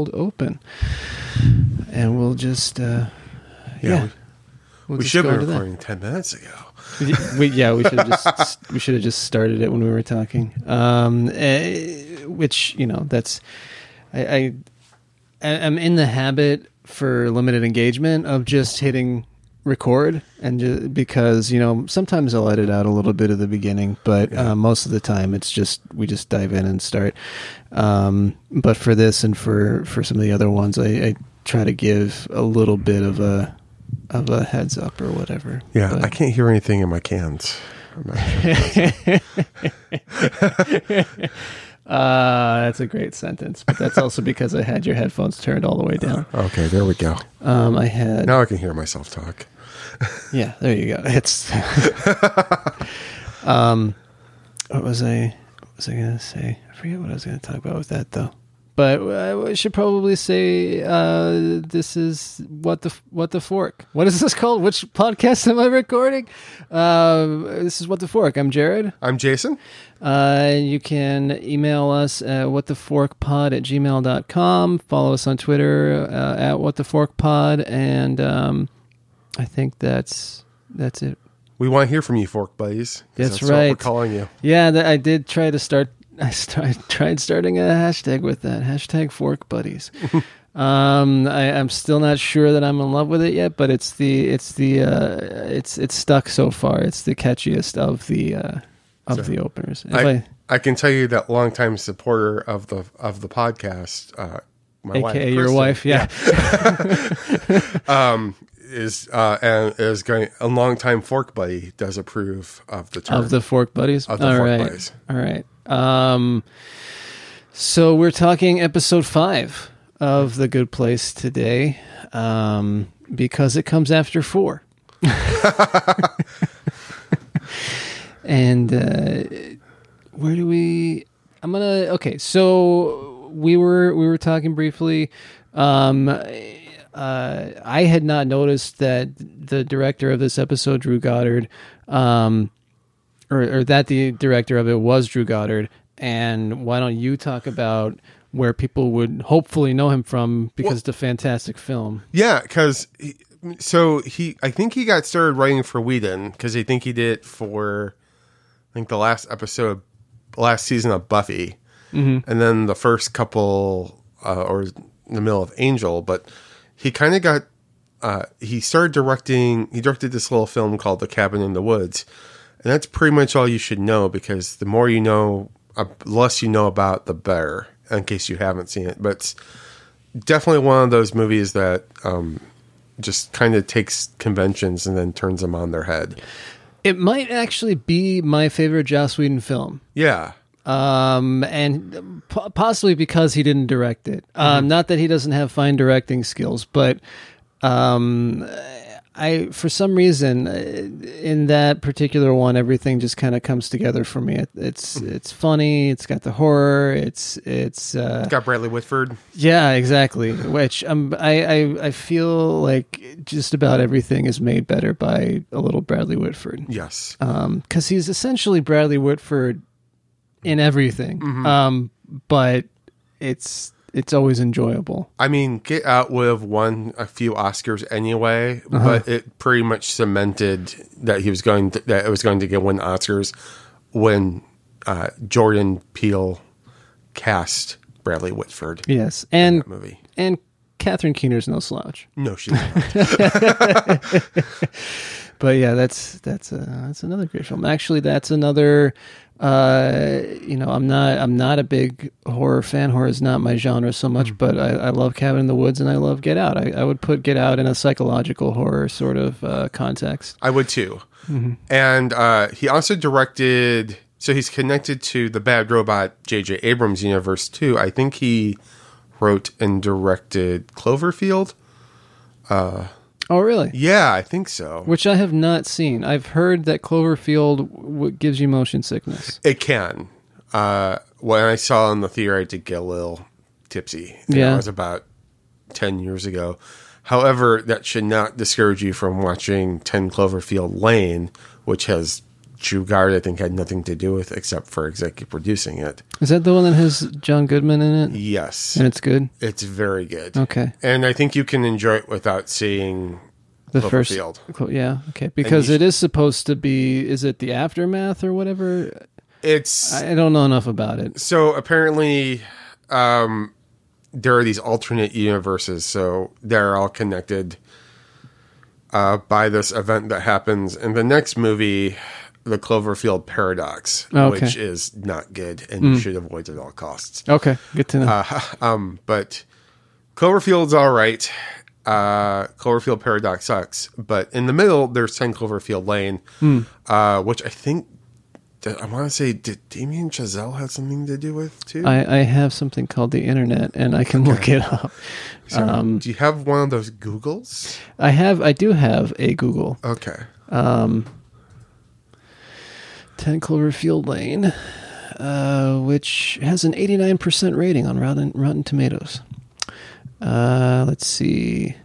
cold open, and we'll just uh, Yeah, yeah, we- we'll we should be into that. recording ten minutes ago. we, yeah, we should have just we should have just started it when we were talking. Um, eh, which you know, that's I, I I'm in the habit for limited engagement of just hitting record and just because you know sometimes I'll edit out a little bit of the beginning, but Yeah. uh, most of the time it's just we just dive in and start. Um, but for this and for for some of the other ones, I, I try to give a little bit of a of a heads up or whatever. Yeah, But- I can't hear anything in my cans. I'm not sure. Uh, that's a great sentence, but that's also because I had your headphones turned all the way down. okay, there we go. Um, I had, Now I can hear myself talk. yeah, there you go. It's, um, what was I, what was I gonna say? I forget what I was gonna talk about with that though. But I should probably say, uh, this is what the what the fork. What is this called? Which podcast am I recording? Um, this is what the fork. I'm Jared. I'm Jason. Uh, you can email us at whattheforkpod at gmail.com. Follow us on Twitter uh, at whattheforkpod. And um, I think that's that's it. We want to hear from you, fork buddies. That's we're right. calling you. Yeah, th- I did try to start. I start, tried starting a hashtag with that hashtag fork buddies. um, I, I'm still not sure that I'm in love with it yet, but it's the it's the uh, it's it's stuck so far. It's the catchiest of the uh, of So, the openers. I, I- I can tell you that longtime supporter of the of the podcast, uh, my AKA wife, your Kristen, wife, yeah. um, is uh, and is going a longtime fork buddy does approve of the term. of the fork buddies. Of the All Fork right. Buddies. All right. Um, so we're talking episode five of the Good Place today, um, because it comes after four. and uh, where do we? I'm gonna. Okay, so we were we were talking briefly. Um, uh, I had not noticed that the director of this episode, Drew Goddard, um, or, or that the director of it was Drew Goddard. And why don't you talk about where people would hopefully know him from because Well- it's a fantastic film. Yeah, because so he, I think he got started writing for Whedon because I think he did it for, I think the last episode, last season of Buffy, and then the first couple, uh, or in the middle of Angel. But he kind of got, uh, he started directing. He directed this little film called The Cabin in the Woods, and that's pretty much all you should know because the more you know, uh, less you know about, the better. In case you haven't seen it, but it's definitely one of those movies that um, just kind of takes conventions and then turns them on their head. It might actually be my favorite Joss Whedon film. Yeah. um, and po- possibly because he didn't direct it. Um, not that he doesn't have fine directing skills, but um, I, for some reason, uh, in that particular one, everything just kind of comes together for me. It, it's it's funny. It's got the horror. It's it's uh, Got Bradley Whitford. yeah, exactly. Which um, I, I I feel like just about everything is made better by a little Bradley Whitford Yes. because he's essentially Bradley Whitford in everything. Um, but it's it's always enjoyable. I mean, Get Out would have won a few Oscars anyway, but it pretty much cemented that he was going to, that it was going to get win Oscars when uh, Jordan Peele cast Bradley Whitford Yes, and movie. and Catherine Keener's no slouch. No, she's not. But yeah, that's that's uh, that's another great film. Actually, that's another. Uh, you know, I'm not I'm not a big horror fan. Horror is not my genre so much, but I, I love Cabin in the Woods and I love Get Out. I, I would put Get Out in a psychological horror sort of uh, context. I would too. And uh, he also directed. So he's connected to the Bad Robot J.J. Abrams universe too. I think he wrote and directed Cloverfield. Oh, really? Yeah, I think so. Which I have not seen. I've heard that Cloverfield w- gives you motion sickness. It can. Uh, when I saw in the theater, I did get a little tipsy. Yeah. That was about 10 years ago. However, that should not discourage you from watching 10 Cloverfield Lane, which has Drew Goddard, I think, had nothing to do with except for executive producing it. Is that the one that has John Goodman in it? Yes, And it's good. it's very good. Okay. And I think you can enjoy it without seeing The first. Clo- yeah, okay, because it is supposed to be. Is it the aftermath or whatever? It's I don't know enough about it. so apparently um, there are these alternate universes, so they're all connected uh, by this event that happens in the next movie, the Cloverfield Paradox, Okay. Mm. which is not good and you should avoid at all costs. Okay, good to know. Uh, um, but Cloverfield's all right. Uh, Cloverfield Paradox sucks, but in the middle there's Ten Cloverfield Lane, Hmm. uh, which I think I want to say did Damien Chazelle have something to do with too? I, I have something called the internet, and I can look it up. So, um, do you have one of those Googles? I have, I do have a Google. Okay, Um, 10 Cloverfield Lane, uh, which has an 89% rating on Rotten, Rotten Tomatoes. Uh, let's see.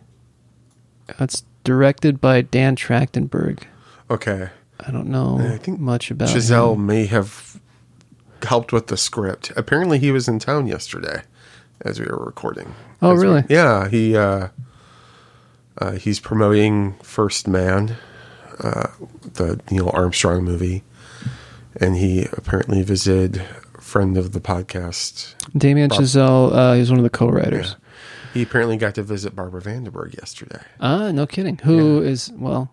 It's directed by Dan Trachtenberg. okay. I don't know I think much about Chazelle him. may have helped with the script. Apparently, he was in town yesterday as we were recording. Oh, As we- really? yeah, he uh, uh, he's promoting First Man, uh, the Neil Armstrong movie, and he apparently visited a friend of the podcast. Damien Bob- Chazelle, uh, he's one of the co-writers. He apparently got to visit Barbara Vandenberg yesterday. Ah, no kidding. Who is well?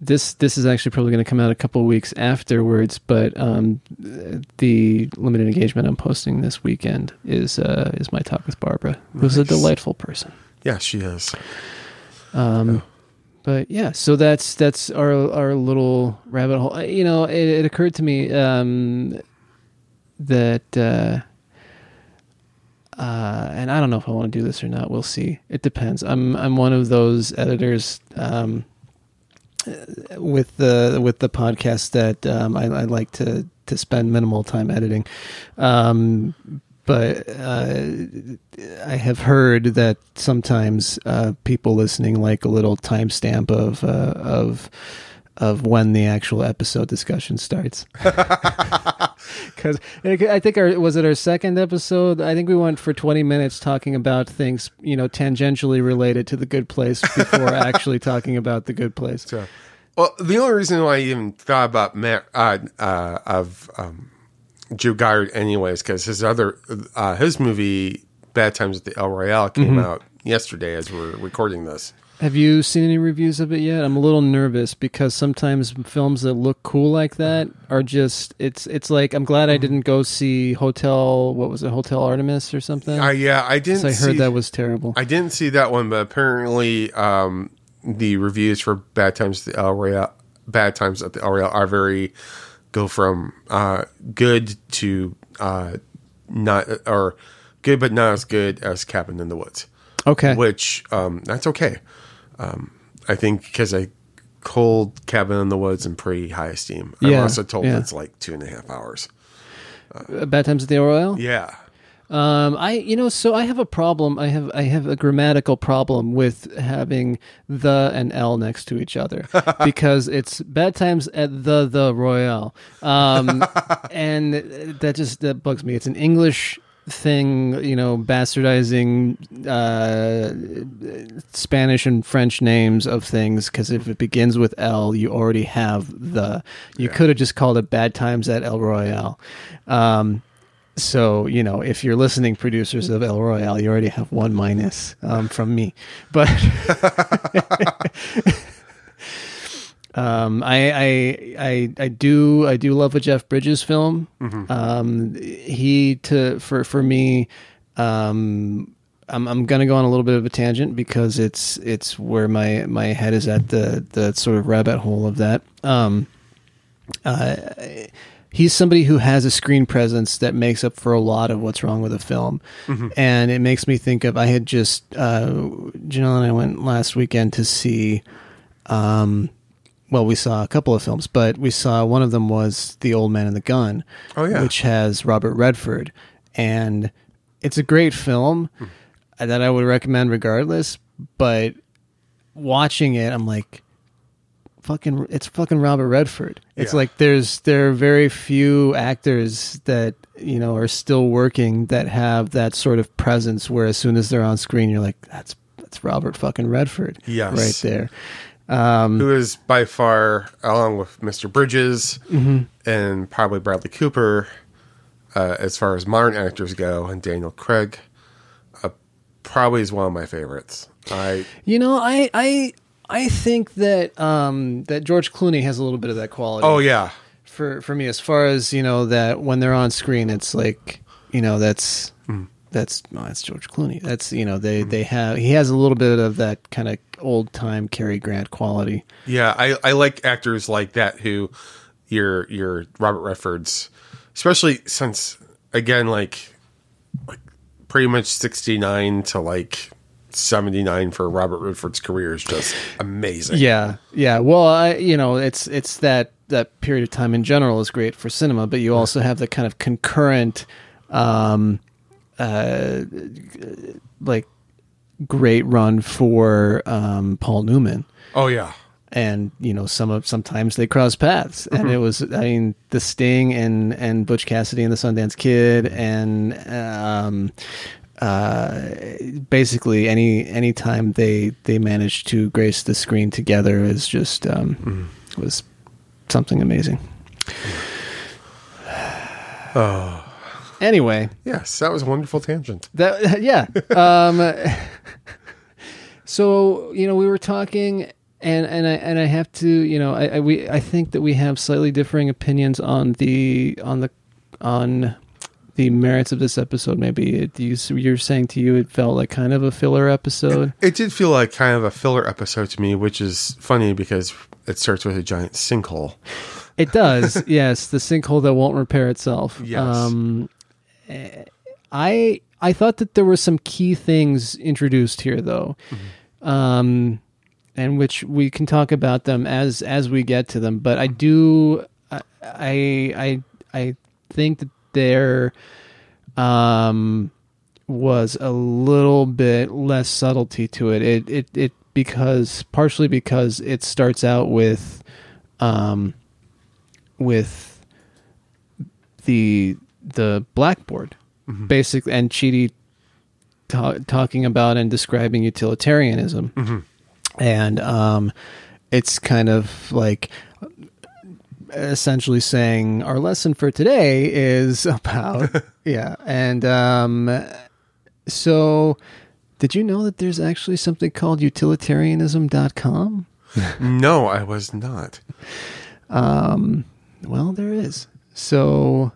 This this is actually probably going to come out a couple of weeks afterwards, but um, the limited engagement I'm posting this weekend is uh, is my talk with Barbara, who's a delightful person. Yeah, she is. Um, But yeah, so that's that's our our little rabbit hole. You know, it, it occurred to me um, that. Uh, uh, and I don't know if I want to do this or not. We'll see. It depends. I'm I'm one of those editors um, with the with the podcast that um, I, I like to to spend minimal time editing. But uh, I have heard that sometimes uh, people listening like a little timestamp of uh, of of when the actual episode discussion starts. Because I think our was it our second episode. I think we went for twenty minutes talking about things you know tangentially related to the Good Place before actually talking about the Good Place. So, well, the only reason why I even thought about Matt uh, uh, of um, Drew Goddard, anyways, because his other uh, his movie Bad Times at the El Royale came out yesterday as we're recording this. Have you seen any reviews of it yet? I'm a little nervous because sometimes films that look cool like that are just it's it's like I'm glad I didn't go see Hotel what was it Hotel Artemis or something. Uh, yeah, I didn't. I heard see, that was terrible. I didn't see that one, but apparently um, the reviews for Bad Times at the El Royale, Bad Times at the El Royale are very go from uh, good to uh, not or good but not as good as Cabin in the Woods. okay. which um, that's okay. Um, I think because I hold Cabin in the Woods in pretty high esteem. I'm Yeah, also told yeah. it's like two and a half hours. Uh, Bad Times at the Royale. Yeah. Um, I you know so I have a problem. I have I have a grammatical problem with having the and L next to each other because it's bad times at the the Royale, um, and that just that bugs me. It's an English thing, you know, bastardizing uh, Spanish and French names of things because if it begins with L, you already have the. You could have just called it Bad Times at El Royale. Um, so you know, if you're listening, producers of El Royale, you already have one minus um, from me. But um, I, I I I do I do love a Jeff Bridges film. Um, he to for for me. Um, I'm I'm gonna go on a little bit of a tangent because it's it's where my my head is at the the sort of rabbit hole of that. Um, uh, he's somebody who has a screen presence that makes up for a lot of what's wrong with a film, and it makes me think of I had just uh, Janelle and I went last weekend to see. Um, well, we saw a couple of films, but we saw one of them was The Old Man and the Gun, Oh, yeah. which has Robert Redford, and it's a great film that I would recommend regardless. But watching it, I'm like, fucking it's fucking Robert Redford. It's Yeah. like there's there are very few actors that you know are still working that have that sort of presence where as soon as they're on screen you're like that's that's Robert fucking Redford. Yes. Right there. Um, who is by far, along with Mr. Bridges Mm-hmm. and probably Bradley Cooper, uh, as far as modern actors go, and Daniel Craig, uh, probably is one of my favorites. I You know, I I I think that um that George Clooney has a little bit of that quality. oh yeah, for for me as far as you know that when they're on screen it's like you know that's that's no that's George Clooney that's you know they they have he has a little bit of that kind of old time Cary Grant quality yeah. I, I like actors like that who your your Robert Redford's, especially since again like like pretty much sixty nine to like. 79 for Robert Redford's career is just amazing. yeah yeah well I you know it's it's that that period of time in general is great for cinema but you also have the kind of concurrent um uh like great run for um Paul Newman Oh yeah. and you know some of sometimes they cross paths and it was i mean the sting and and butch cassidy and the sundance kid and um uh basically any any time they they managed to grace the screen together is just um was something amazing Oh. anyway Yes, that was a wonderful tangent. that yeah. Um, so you know, we were talking, and and I and I have to, you know, I, I we I think that we have slightly differing opinions on the on the on the merits of this episode. Maybe it, you you're saying to you it felt like kind of a filler episode. It did feel like kind of a filler episode to me, which is funny because it starts with a giant sinkhole. It does, yes. The sinkhole that won't repair itself. Yes. Um, eh, I I thought that there were some key things introduced here, though, um, and which we can talk about them as as we get to them. But I do, I I I, I think that there um, was a little bit less subtlety to it. It it it because partially because it starts out with um with the the blackboard basically and Chidi ta- talking about and describing utilitarianism. And um it's kind of like essentially saying our lesson for today is about yeah and um so did you know that there's actually something called utilitarianism.com No, I was not. um, well, there is. So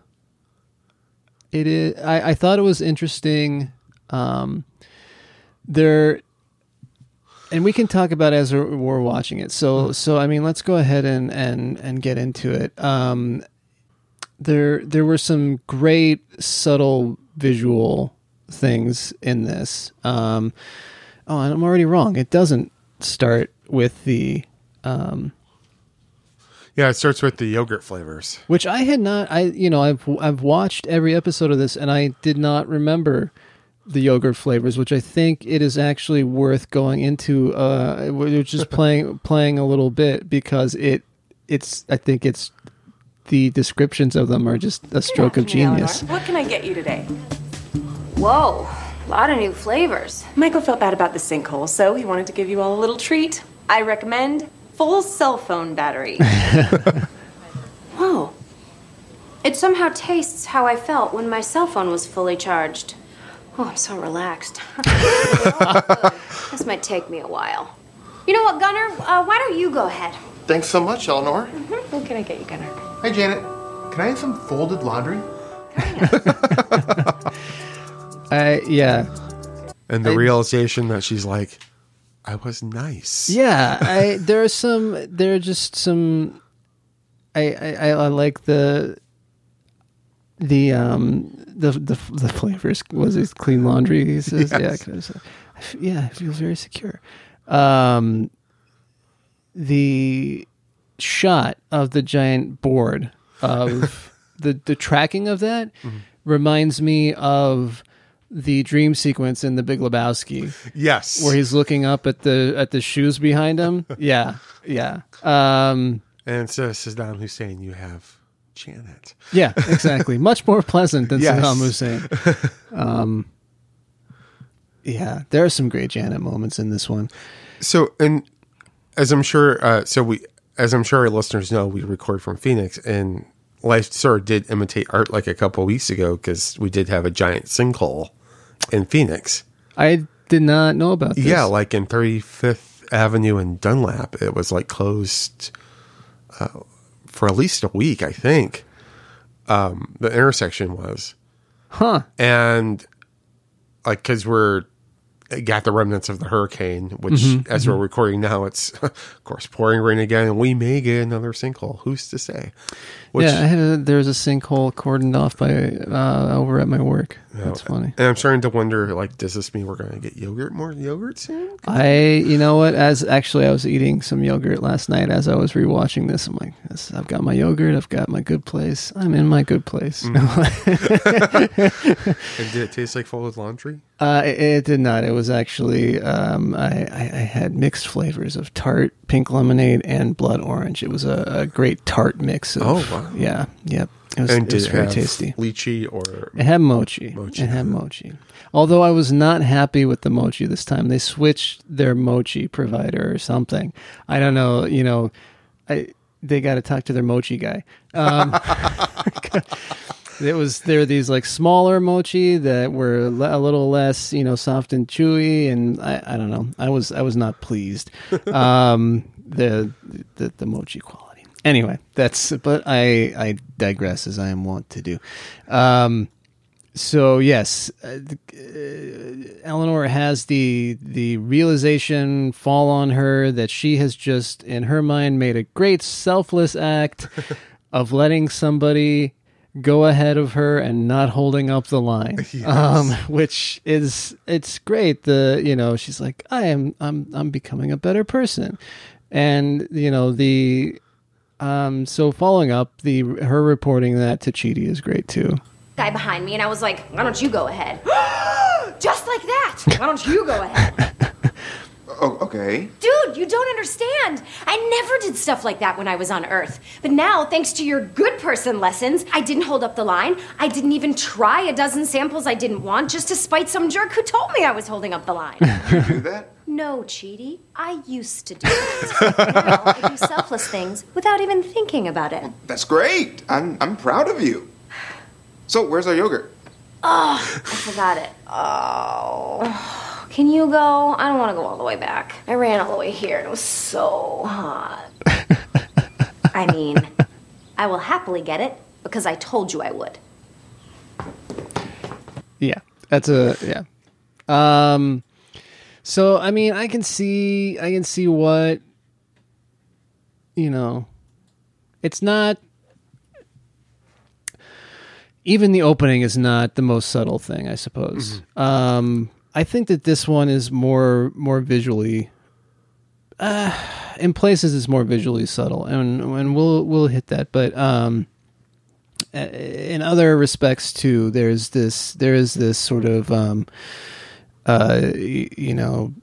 it is. I, I thought it was interesting. Um, there, and we can talk about it as we're, we're watching it. So, so I mean, let's go ahead and and and get into it. Um, there, there were some great subtle visual things in this. Um, oh, and I'm already wrong. It doesn't start with the um, Yeah, it starts with the yogurt flavors. which I had not. I you know I've I've watched every episode of this and I did not remember the yogurt flavors, which I think it is actually worth going into. Uh, we're just playing playing a little bit because it it's I think it's the descriptions of them are just a stroke of genius. Eleanor. What can I get you today? Whoa, a lot of new flavors. Michael felt bad about the sinkhole, so he wanted to give you all a little treat. I recommend full cell phone battery. Whoa. It somehow tastes how I felt when my cell phone was fully charged. Oh, I'm so relaxed. They're all good. this might take me a while. You know what, Gunnar? Uh, why don't you go ahead? Thanks so much, Eleanor. what can I get you, Gunnar? Hi, Janet. Can I have some folded laundry? I yeah And the I- realization that she's like, I was nice. yeah. I there are some there are just some. I I, I I like the the um the the the flavors was it clean laundry he says yeah Yes. kind of, I f- yeah it feels very secure um the shot of the giant board of the the tracking of that reminds me of the dream sequence in The Big Lebowski Yes. where he's looking up at the at the shoes behind him. Yeah, yeah, um, and so Saddam Hussein, you have Janet. yeah, exactly. Much more pleasant than Yes. Saddam Hussein. Um, yeah, there are some great Janet moments in this one. So, and as I'm sure, uh, so we, as I'm sure our listeners know, we record from Phoenix, and life sort of did imitate art like a couple weeks ago because we did have a giant sinkhole in Phoenix. I did not know about this. Yeah, like in 35th Avenue in Dunlap, it was like closed uh, for at least a week, I think. Um, the intersection was, huh? and like because we're got the remnants of the hurricane, which Mm-hmm, as we're recording now, it's of course pouring rain again, and we may get another sinkhole. Who's to say? Which, yeah, I had a, there was a sinkhole cordoned off by uh, over at my work. That's funny. And I'm starting to wonder, like, does this mean we're going to get yogurt, more yogurt soon? I, you know what? As actually, I was eating some yogurt last night as I was rewatching this. I'm like, this, I've got my yogurt. I've got my good place. I'm in my good place. And did it taste like folded laundry? uh, it, it did not. It was actually, um, I, I, I had mixed flavors of tart, pink lemonade, and blood orange. It was a, a great tart mix. Of, Oh, wow. Yeah, yep. It was, And it was very tasty. lychee or It had mochi. Mochi. It had mochi. Although I was not happy with the mochi this time. They switched their mochi provider or something. I don't know. You know, I they got to talk to their mochi guy. Um, it was there were these like smaller mochi that were a little less you know soft and chewy, and I, I don't know. I was I was not pleased. Um, the, the the mochi quality. Anyway, that's but I I digress as I am wont to do. Um, so yes, uh, uh, Eleanor has the the realization fall on her that she has just in her mind made a great selfless act of letting somebody go ahead of her and not holding up the line um which is it's great the you know she's like i am i'm i'm becoming a better person and you know the um so following up the her reporting that to Chidi is great too Guy behind me, and I was like, why don't you go ahead? Just like that. Why don't you go ahead? Oh, okay. Dude, you don't understand. I never did stuff like that when I was on Earth. But now, thanks to your good person lessons, I didn't hold up the line. I didn't even try a dozen samples I didn't want just to spite some jerk who told me I was holding up the line. You do that? no, Chidi. I used to do it. now I do selfless things without even thinking about it. That's great. I'm I'm proud of you. So, where's our yogurt? Oh, I forgot it. Oh. Can you go? I don't want to go all the way back. I ran all the way here and it was so hot. I mean, I will happily get it because I told you I would. Yeah, that's a yeah. Um, so I mean, I can see, I can see what you know. It's not even the opening is not the most subtle thing, I suppose. Um, I think that this one is more more visually. Uh, in places, it's more visually subtle, and and we'll we'll hit that, but um in other respects too there's this there is this sort of um uh you know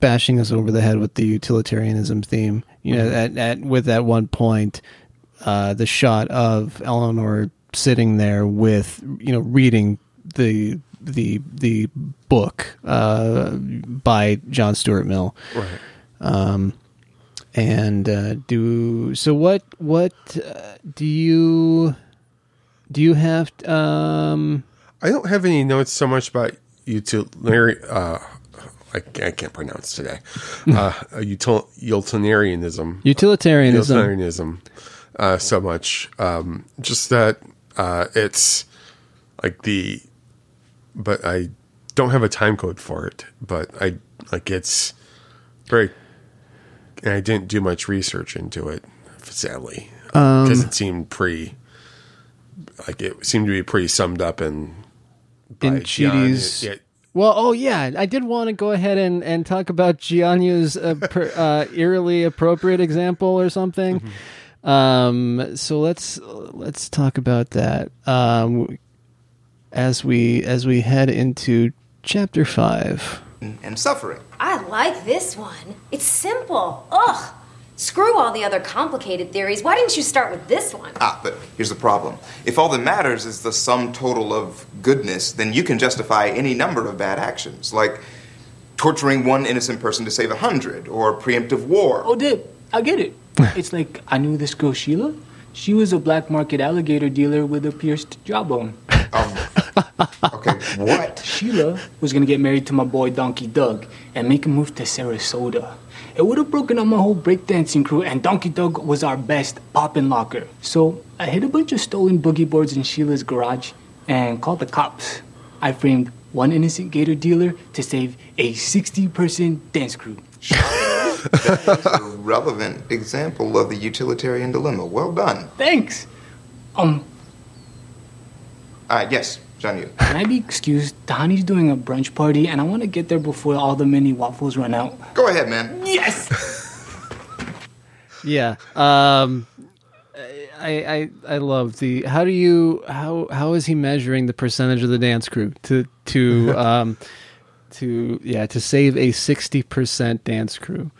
bashing us over the head with the utilitarianism theme you know at, at with that one point uh the shot of eleanor sitting there with you know reading the the the book uh by john stuart mill right. um, and uh, do so. What what uh, do you do? You have um, I don't have any notes so much about utilitarian. Uh, I, I can't pronounce today. Uh, util, utilitarianism. utilitarianism. utilitarianism uh, so much. Um, just that uh, it's like the, but I don't have a time code for it. But I like it's very, and I didn't do much research into it, sadly, because it seemed pretty, like it seemed to be pretty summed up in by In. Chidi's- Yeah, Well, oh yeah, I did want to go ahead and, and talk about Jianyu's uh, per, uh, eerily appropriate example or something. Um, so let's let's talk about that. Um, as we as we head into chapter five. and, and suffering. I like this one. It's simple. Ugh. Screw all the other complicated theories. Why didn't you start with this one? Ah, but here's the problem. If all that matters is the sum total of goodness, then you can justify any number of bad actions, like torturing one innocent person to save a hundred, or preemptive war. Oh, Dib, I get it. it's like I knew this girl Sheila. She was a black market alligator dealer with a pierced jawbone. Um, okay, what? Sheila was gonna get married to my boy Donkey Doug and make a move to Sarasota. It would have broken up my whole breakdancing crew, and Donkey Doug was our best poppin' locker. So I hid a bunch of stolen boogie boards in Sheila's garage and called the cops. I framed one innocent gator dealer to save a 60 person dance crew. That is a relevant example of the utilitarian dilemma. Well done. Thanks! Um, Uh, yes, Jianyu. can I be excused? Tahani's doing a brunch party, and I want to get there before all the mini waffles run out. Go ahead, man. Yes! Yeah. Um, I, I I love the how do you how how is he measuring the percentage of the dance crew to to um to yeah to save a sixty percent dance crew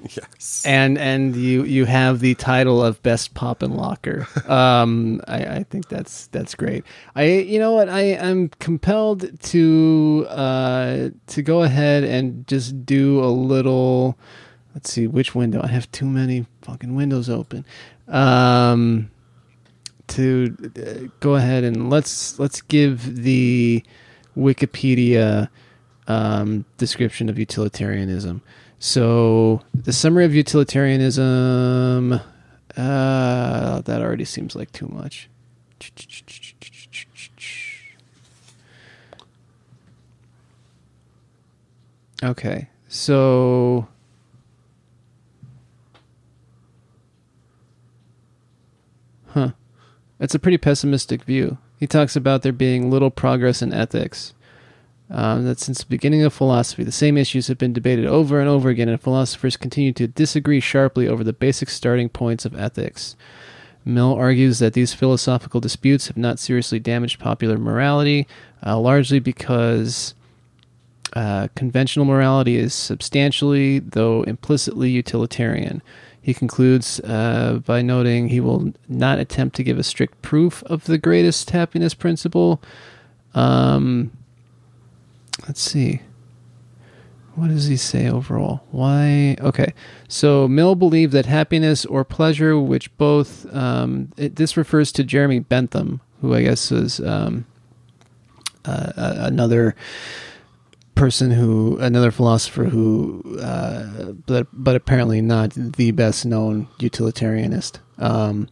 Yes. and and you you have the title of best pop and locker. Um, I, I think that's that's great. I you know what I am compelled to uh to go ahead and just do a little. Let's see which window. I have too many fucking windows open. Um, to uh, go ahead and let's let's give the Wikipedia um, description of utilitarianism. So the summary of utilitarianism uh, that already seems like too much. Okay, so huh, that's a pretty pessimistic view. He talks about there being little progress in ethics um, that since the beginning of philosophy, the same issues have been debated over and over again, and philosophers continue to disagree sharply over the basic starting points of ethics. Mill argues that these philosophical disputes have not seriously damaged popular morality, uh, largely because uh, conventional morality is substantially, though implicitly, utilitarian. He concludes uh, by noting he will not attempt to give a strict proof of the greatest happiness principle. Um, let's see. What does he say overall? Why? Okay. So Mill believed that happiness or pleasure, which both, um, it, this refers to Jeremy Bentham, who I guess is um, uh, another person who, another philosopher who, uh, but but apparently not the best known utilitarianist. Um,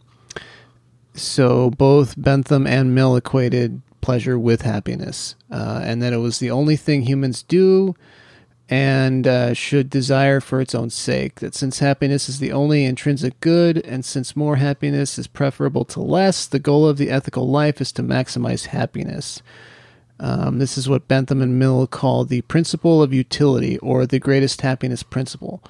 so both Bentham and Mill equated pleasure with happiness, uh, and that it was the only thing humans do and uh, should desire for its own sake. That since happiness is the only intrinsic good, and since more happiness is preferable to less, the goal of the ethical life is to maximize happiness. Um, this is what Bentham and Mill call the principle of utility, or the greatest happiness principle.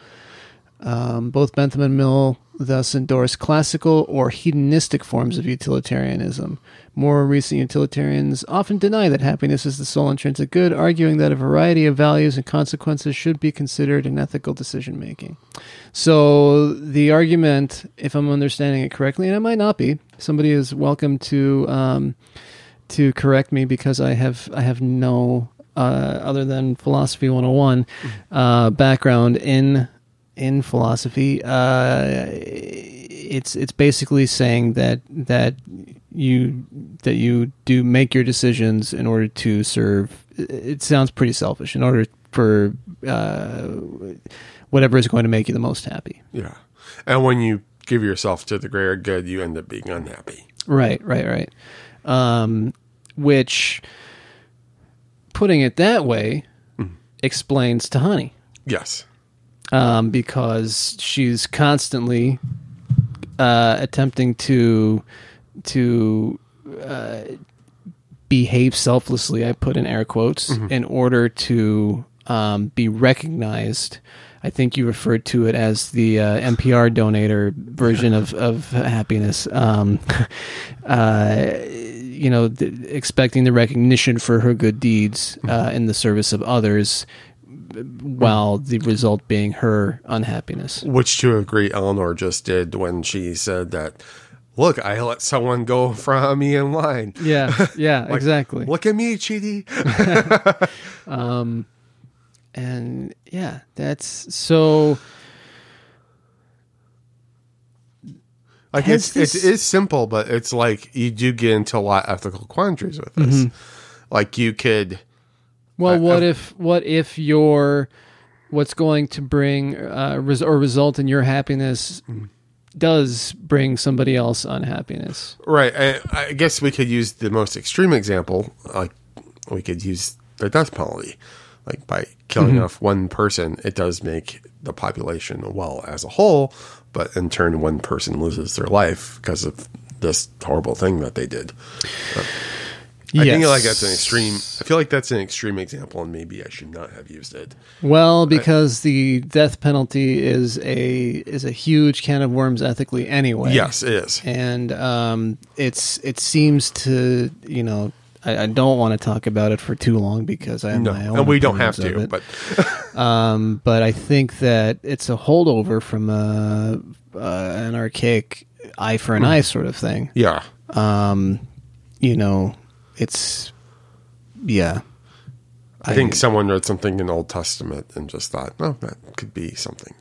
Um, both Bentham and Mill thus endorse classical or hedonistic forms of utilitarianism. More recent utilitarians often deny that happiness is the sole intrinsic good, arguing that a variety of values and consequences should be considered in ethical decision making. So, the argument, if I'm understanding it correctly, and I might not be, somebody is welcome to um, to correct me because I have I have no uh, other than philosophy 101 uh, background in in philosophy. Uh, it's it's basically saying that that you that you do make your decisions in order to serve. It sounds pretty selfish. In order for uh, whatever is going to make you the most happy. Yeah. And when you give yourself to the greater good, you end up being unhappy. Right, right, right. Um, which, putting it that way, explains Tahani. Yes. Um, because she's constantly uh, attempting to to uh, behave selflessly. I put in air quotes in order to um, be recognized. I think you referred to it as the uh, NPR donator version of, of happiness. Um, uh, you know, th- expecting the recognition for her good deeds uh, in the service of others, while the result being her unhappiness. Which, to agree, Eleanor just did when she said that. Look, I let someone go from me in line. Yeah, yeah, Like, exactly. Look at me, Chidi. and yeah, that's so. Like it's this- it is simple, but it's like you do get into a lot of ethical quandaries with this. Mm-hmm. Like you could, Well, I- what I've- if what if your what's going to bring uh, res- or result in your happiness does bring somebody else unhappiness? right? I, I guess we could use the most extreme example. Like we could use the death penalty. Like by killing Mm-hmm. off one person, it does make the population well as a whole, but in turn, one person loses their life because of this horrible thing that they did. I think like that's an extreme. I feel like that's an extreme example, and maybe I should not have used it. Well, because the death penalty is a is a huge can of worms ethically anyway. Yes, it is. and um, it's it seems to you know I, I don't want to talk about it for too long because I have No, my own and we don't have to. But um, but I think that it's a holdover from uh, uh, an archaic eye for an eye sort of thing. yeah, Um, you know, it's yeah. I think someone read something in Old Testament and just thought, oh, that could be something.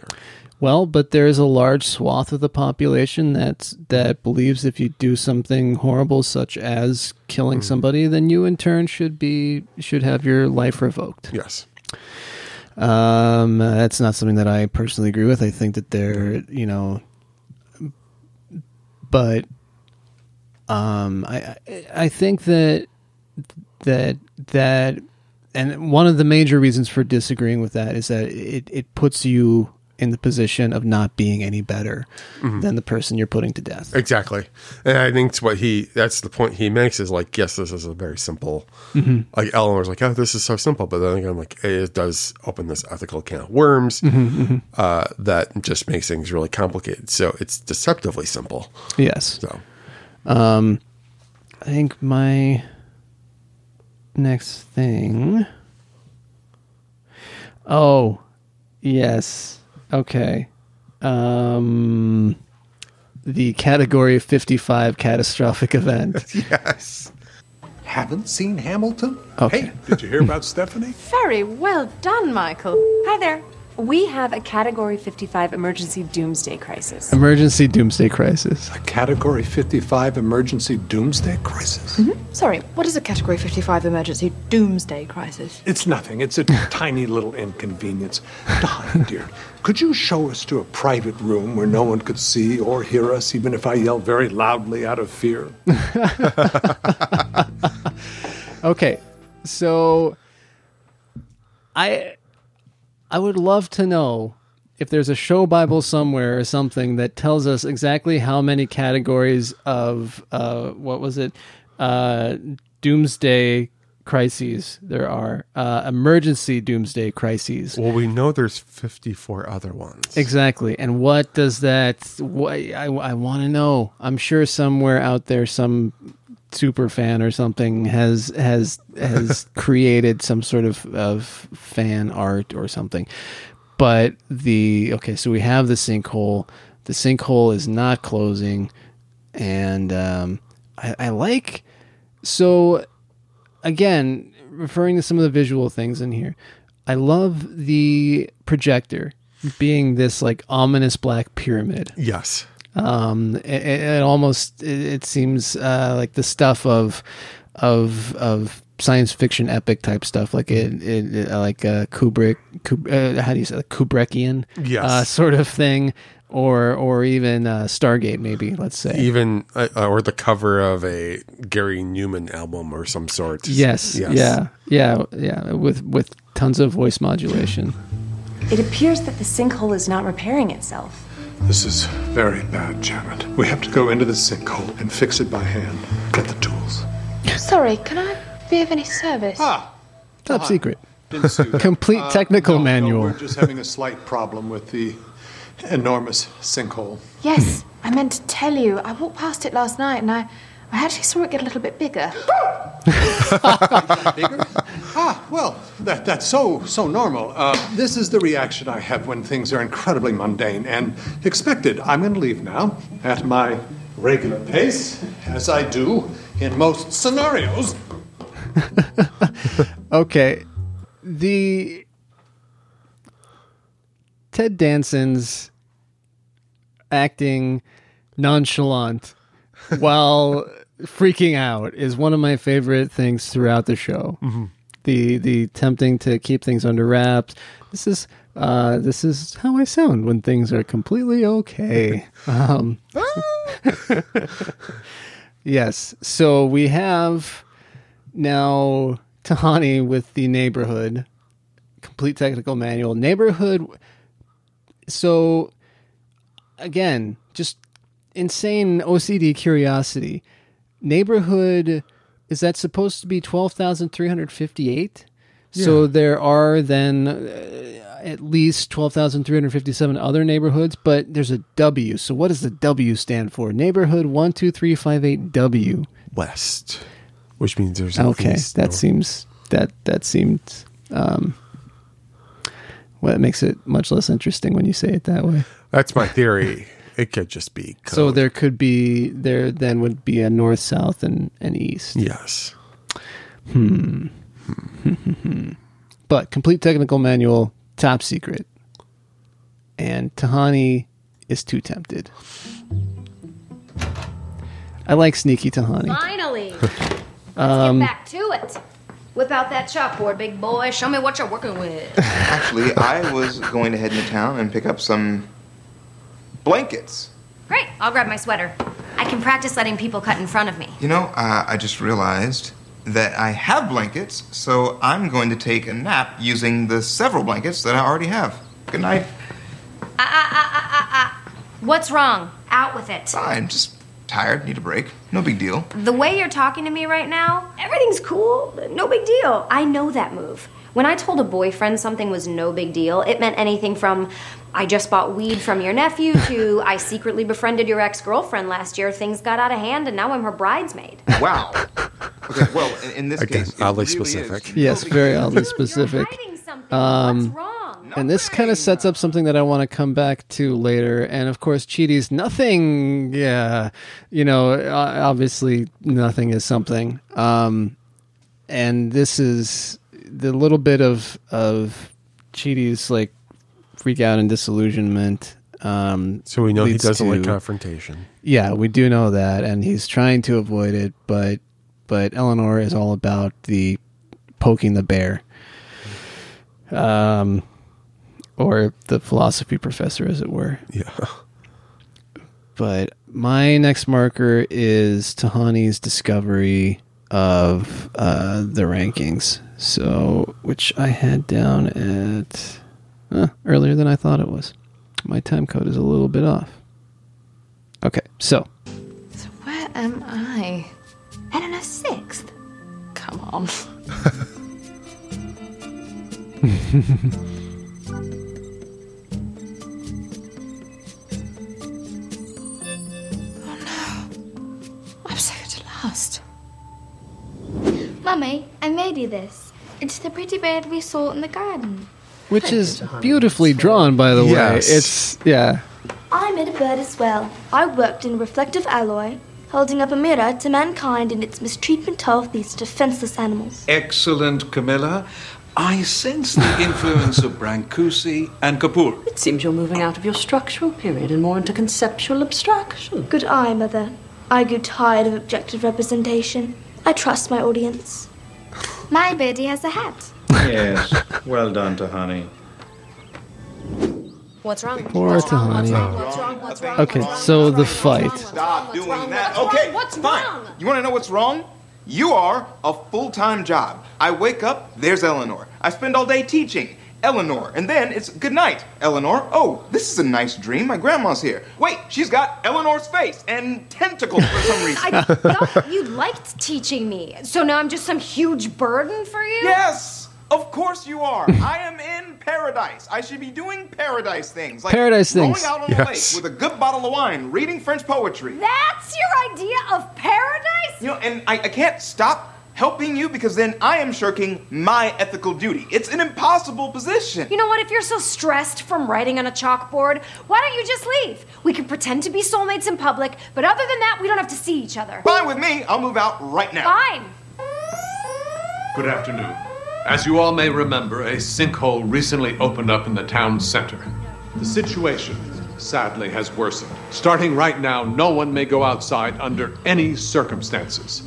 Well, but there's a large swath of the population that that believes if you do something horrible, such as killing Hmm. somebody, then you in turn should be should have your life revoked. Yes. Um, that's not something that I personally agree with. I think that they're, you know, but um, I I- think that that that and one of the major reasons for disagreeing with that is that it it puts you in the position of not being any better than the person you're putting to death. Exactly. And I think it's what he, that's the point he makes is like, yes, this is a very simple, like Eleanor's like, oh, this is so simple. But then again, I'm like, it does open this ethical can of worms uh, that just makes things really complicated. So it's deceptively simple. Yes. So Um, I think my next thing. Oh, yes. Okay. Um, the category 55 catastrophic event. yes. Haven't seen Hamilton? Okay. Hey, did you hear about Stephanie? Very well done, Michael. Hi there. We have a Category 55 emergency doomsday crisis. Emergency doomsday crisis. A Category 55 emergency doomsday crisis? Mm-hmm. Sorry, what is a Category 55 emergency doomsday crisis? It's nothing. It's a tiny little inconvenience. Don, dear, could you show us to a private room where no one could see or hear us, even if I yell very loudly out of fear? Okay, so I I would love to know if there's a show Bible somewhere or something that tells us exactly how many categories of uh, what was it uh, doomsday crises there are uh, emergency doomsday crises Well, we know there's 54 other ones. Exactly. And what does that what I I want to know. I'm sure somewhere out there some super fan or something has has has created some sort of of fan art or something. But the okay, so we have the sinkhole. The sinkhole is not closing and um I, I like so again, referring to some of the visual things in here, I love the projector being this like ominous black pyramid. Yes. Um, it, it it almost it, it seems uh, like the stuff of of of science fiction epic type stuff, like it, it, it like uh, Kubrick, Kub, uh, how do you say it? Kubrickian, Yes. uh, sort of thing, or or even uh, Stargate, maybe. Let's say Even, uh, or the cover of a Gary Numan album or some sort. Yes. Yeah. Yeah. Yeah. With with tons of voice modulation. It appears that the sinkhole is not repairing itself. This is very bad, Janet. We have to go into the sinkhole and fix it by hand. Get the tools. Sorry, can I be of any service? Ah, Top secret. Binsu. Complete technical no, manual. No, we're just having a slight problem with the enormous sinkhole. Yes, I meant to tell you. I walked past it last night and I, I actually saw it get a little bit bigger. Bigger? ah, well, that, that's so so normal. Uh, this is the reaction I have when things are incredibly mundane and expected. I'm going to leave now at my regular pace, as I do in most scenarios. Okay. The Ted Danson's acting nonchalant while freaking out is one of my favorite things throughout the show. The the tempting to keep things under wraps. This is uh, this is how I sound when things are completely okay. Um, yes. So we have now Tahani with the neighborhood complete technical manual neighborhood. So again, just insane OCD curiosity. Neighborhood is that supposed to be twelve thousand three hundred fifty-eight? So there are then uh, at least twelve thousand three hundred fifty-seven other neighborhoods, but there's a W. So what does the W stand for? Neighborhood one two three five eight W. West, which means there's Okay, that north. seems that that seemed um, well, it makes it much less interesting when you say it that way. That's my theory. It could just be code. So there could be there then would be a north, south, and and east. Yes. Hmm. But complete technical manual, top secret, and Tahani is too tempted. I like sneaky Tahani. Finally. Let's get back to it. Whip out that chalkboard, big boy. Show me what you're working with. Actually, I was going to head into town and pick up some blankets. Great. I'll grab my sweater. I can practice letting people cut in front of me. You know, uh, I just realized that I have blankets, so I'm going to take a nap using the several blankets that I already have. Good night. Ah, ah, ah, What's wrong? Out with it. I'm just tired, need a break. No big deal. The way you're talking to me right now, everything's cool. No big deal. I know that move. When I told a boyfriend something was no big deal, it meant anything from I just bought weed from your nephew to I secretly befriended your ex girlfriend last year. Things got out of hand and now I'm her bridesmaid. Wow. Okay, well, in, in this Again, case, it oddly really specific. no Yes, very deal. oddly specific. You're something. Um, What's wrong? And this kind of sets up something that I want to come back to later. And of course, Chidi's nothing. Yeah, you know, obviously nothing is something. Um, and this is the little bit of of Chidi's like freak out and disillusionment. Um, So we know he doesn't like confrontation. Yeah, we do know that, and he's trying to avoid it. But but Eleanor is all about the poking the bear. Um, or the philosophy professor, as it were. Yeah. But my next marker is Tahani's discovery of uh, the rankings. So, which I had down at earlier than I thought it was. My time code is a little bit off. Okay, so So where am I? And in a sixth. Come on. oh no. I'm second to last. Mummy, I made you this. It's the pretty bird we saw in the garden. Which is beautifully drawn, by the way. It's yeah. I made a bird as well. I worked in reflective alloy, holding up a mirror to mankind in its mistreatment of these defenseless animals. Excellent, Kamilah. I sense the influence of Brancusi and Kapoor. It seems you're moving out of your structural period and more into conceptual abstraction. Good eye, Mother. I grew tired of objective representation. I trust my audience. My birdie has a hat. Yes, well done, Tahani. What's wrong? Poor Tahani. What's wrong? What's wrong? Okay, so the fight. Stop doing that. Okay. What's fine. wrong? You want to know what's wrong? You are a full-time job. I wake up, there's Eleanor. I spend all day teaching. Eleanor, and then it's good night, Eleanor. Oh, this is a nice dream. My grandma's here. Wait, she's got Eleanor's face and tentacles for some reason. I thought you liked teaching me. So now I'm just some huge burden for you? Yes, of course you are. I am in paradise. I should be doing paradise things, like Paradise rolling things. out on Yes. the lake with a good bottle of wine, reading French poetry. That's your idea of paradise? You know, and I, I can't stop helping you because then I am shirking my ethical duty. It's an impossible position. You know what? If you're so stressed from writing on a chalkboard, why don't you just leave? We can pretend to be soulmates in public, but other than that, we don't have to see each other. Fine with me. I'll move out right now. Fine. Good afternoon. As you all may remember, a sinkhole recently opened up in the town center. The situation, sadly, has worsened. Starting right now, no one may go outside under any circumstances.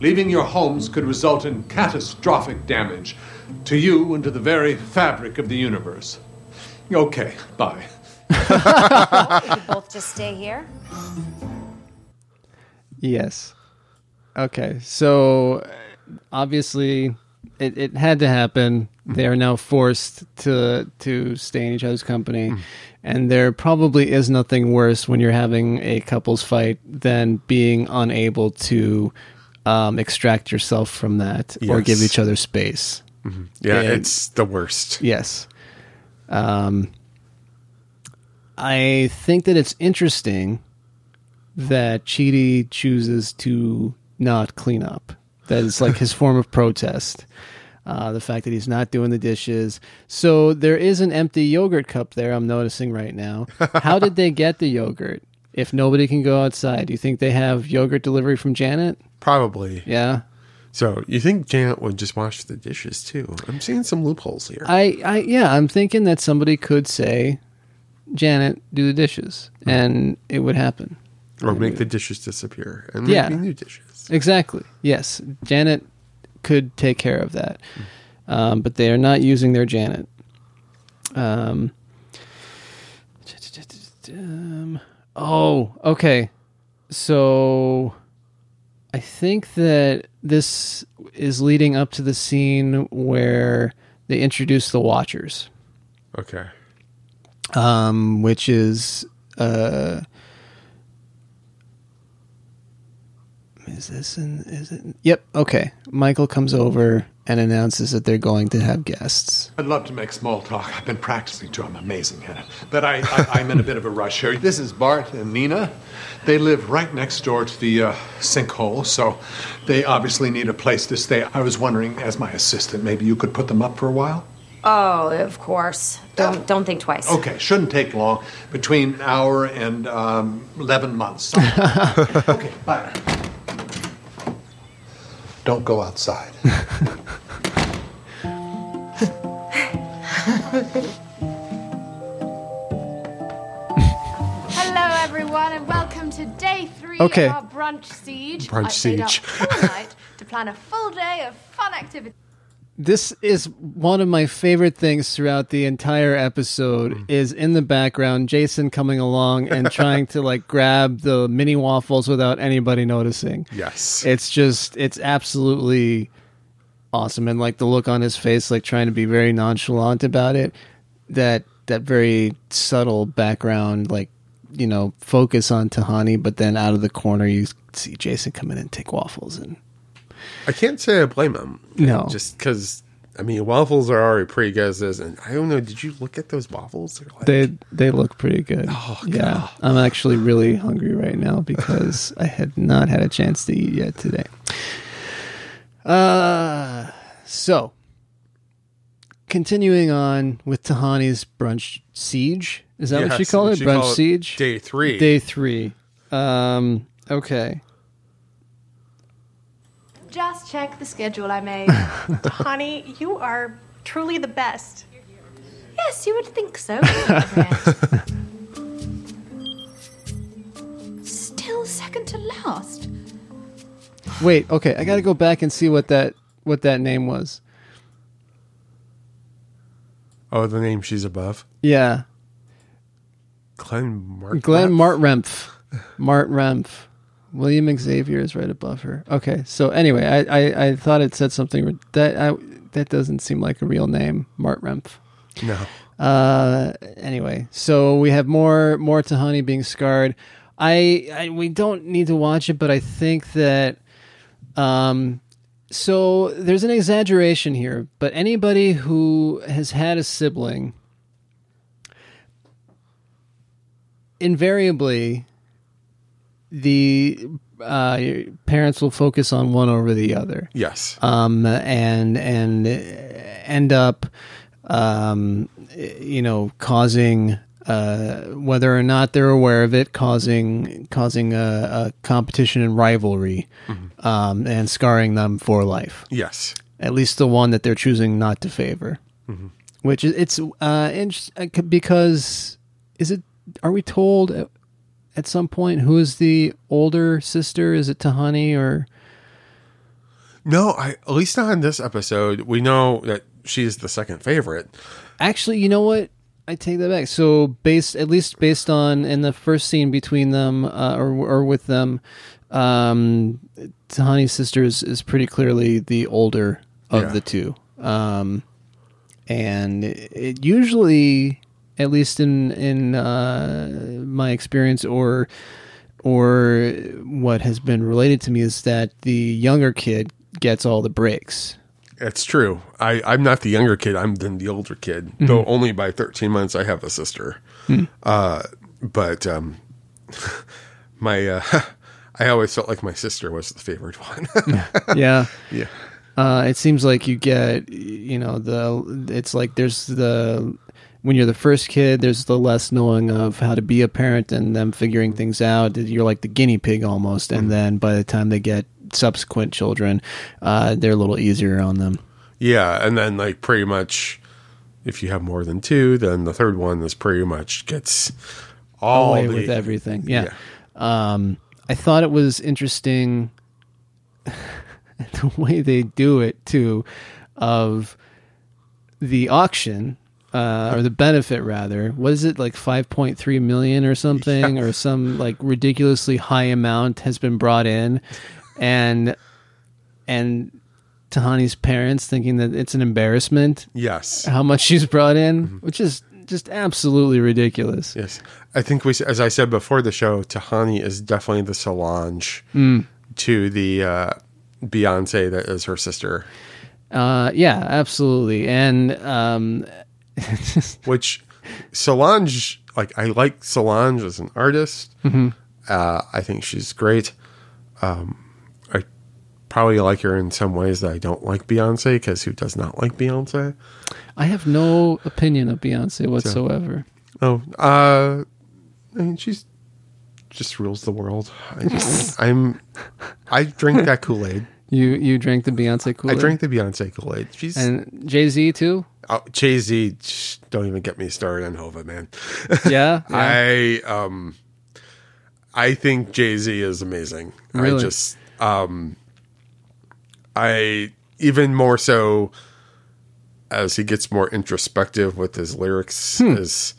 Leaving your homes could result in catastrophic damage to you and to the very fabric of the universe. Okay, bye. Both just stay here. Yes. Okay. So obviously it, it had to happen. They are now forced to to stay in each other's company. And there probably is nothing worse when you're having a couples fight than being unable to um, extract yourself from that or give each other space. Yeah, And- it's the worst. Yes. Um, I think that it's interesting that Chidi chooses to not clean up. That is like his form of protest. Uh, the fact that he's not doing the dishes. So there is an empty yogurt cup there, I'm noticing right now. How did they get the yogurt if nobody can go outside? Do you think they have yogurt delivery from Janet? Probably. Yeah. So you think Janet would just wash the dishes too? I'm seeing some loopholes here. I, I yeah, I'm thinking that somebody could say, Janet, do the dishes, and it would happen. or make the dishes disappear and make Yeah. me new dishes. Exactly. Yes, Janet could take care of that, um, but they are not using their Janet. Um, um, oh, okay. So I think that this is leading up to the scene where they introduce the Watchers. Okay. um, which is uh, is this in is it? Yep. Okay. Michael comes over and announces that they're going to have guests. I'd love to make small talk. I've been practicing too. I'm amazing at it. But I, I, I'm in a bit of a rush here. This is Bart and Nina. They live right next door to the uh, sinkhole, so they obviously need a place to stay. I was wondering, as my assistant, maybe you could put them up for a while? Oh, of course. Don't don't think twice. Okay, shouldn't take long. Between an hour and um, 11 months. okay, bye. Don't go outside. Hello, everyone, and welcome to day three Okay. of our brunch siege. Brunch I stayed up siege. all night to plan a full day of fun activities. This is one of my favorite things throughout the entire episode mm. is in the background Jason coming along and trying to like grab the mini waffles without anybody noticing. Yes. It's just it's absolutely awesome and like the look on his face like trying to be very nonchalant about it that that very subtle background like you know focus on Tahani but then out of the corner you see Jason come in and take waffles and I can't say I blame him. No. Just because, I mean, waffles are already pretty good as is. And I don't know, did you look at those waffles? Like, They they look pretty good. Oh, yeah, I'm actually really hungry right now because I had not had a chance to eat yet today. Uh, so continuing on with Tahani's brunch siege. Is that what she Yes, called it? Brunch it siege. day three. Day three. Um. Okay. Just check the schedule I made. Honey, you are truly the best. Yes, you would think so. Still second to last. Wait. Okay. I got to go back and see what that what that name was. oh, the name she's above. Yeah. Glenn Mark. Glenn Mart Remph. William Xavier is right above her. Okay, so anyway, I, I, I thought it said something that I, that doesn't seem like a real name, Mart Remph. No. Uh, anyway, so we have more more Tahani being scarred. I, I we don't need to watch it, but I think that um, so there's an exaggeration here. But anybody who has had a sibling invariably the uh, parents will focus on one over the other. Yes. Um, and and end up, um, you know, causing uh, whether or not they're aware of it, causing causing a, a competition and rivalry, um, and scarring them for life. Yes. At least the one that they're choosing not to favor, Mhm. which is it's uh, uh, because is it? Are we told at, some point who is the older sister? Is it Tahani or? No, I at least not in this episode. We know that she is the second favorite. Actually, you know what? I take that back. So based, at least based on in the first scene between them, uh, or or with them, um, Tahani's sister is, is pretty clearly the older of Yeah. the two. Um, and it usually, at least in in uh, my experience, or or what has been related to me, is that the younger kid gets all the breaks. That's true. I, I'm not the younger kid. I'm then the older kid. Though only by 13 months I have a sister. Mhm. Uh, but um, my uh, I always felt like my sister was the favorite one. yeah Yeah. uh it seems like you get you know the it's like there's the when you're the first kid there's the less knowing of how to be a parent and them figuring things out. You're like the guinea pig almost. And then by the time they get subsequent children uh they're a little easier on them. Yeah, and then like pretty much, if you have more than two, then the third one is pretty much gets all away the, with everything. Yeah. Um, I thought it was interesting the way they do it too, of the auction uh, or the benefit rather. What is it like five point three million or something, or some like ridiculously high amount has been brought in, and and. Tahani's parents thinking that it's an embarrassment. Yes. How much she's brought in, which is just absolutely ridiculous. Yes, I think we, as I said before the show, Tahani is definitely the Solange Mm. to the uh, Beyonce that is her sister. Uh, yeah, absolutely. And um, Which Solange, like I like Solange as an artist. Mhm. Uh, I think she's great. Um, I probably like her in some ways that I don't like Beyonce because who does not like Beyonce? I have no opinion of Beyonce whatsoever. Oh, uh, I mean, she's just rules the world. I, I'm, I drink that Kool Aid. You you drank the Beyonce Kool I drank the Beyonce Kool Aid. She's and Jay Z too. oh, Jay Z. Don't even get me started on Hova, man. Yeah, yeah. I um, I think Jay Z is amazing. I Really? just um, I even more so as he gets more introspective with his lyrics Hmm. as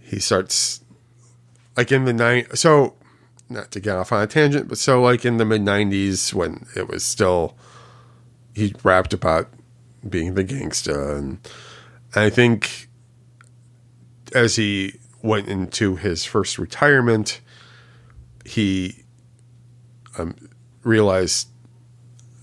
he starts like in the night so not to get off on a tangent but so like in the mid 90s when it was still he rapped about being the gangsta and, i think as he went into his first retirement he um, realized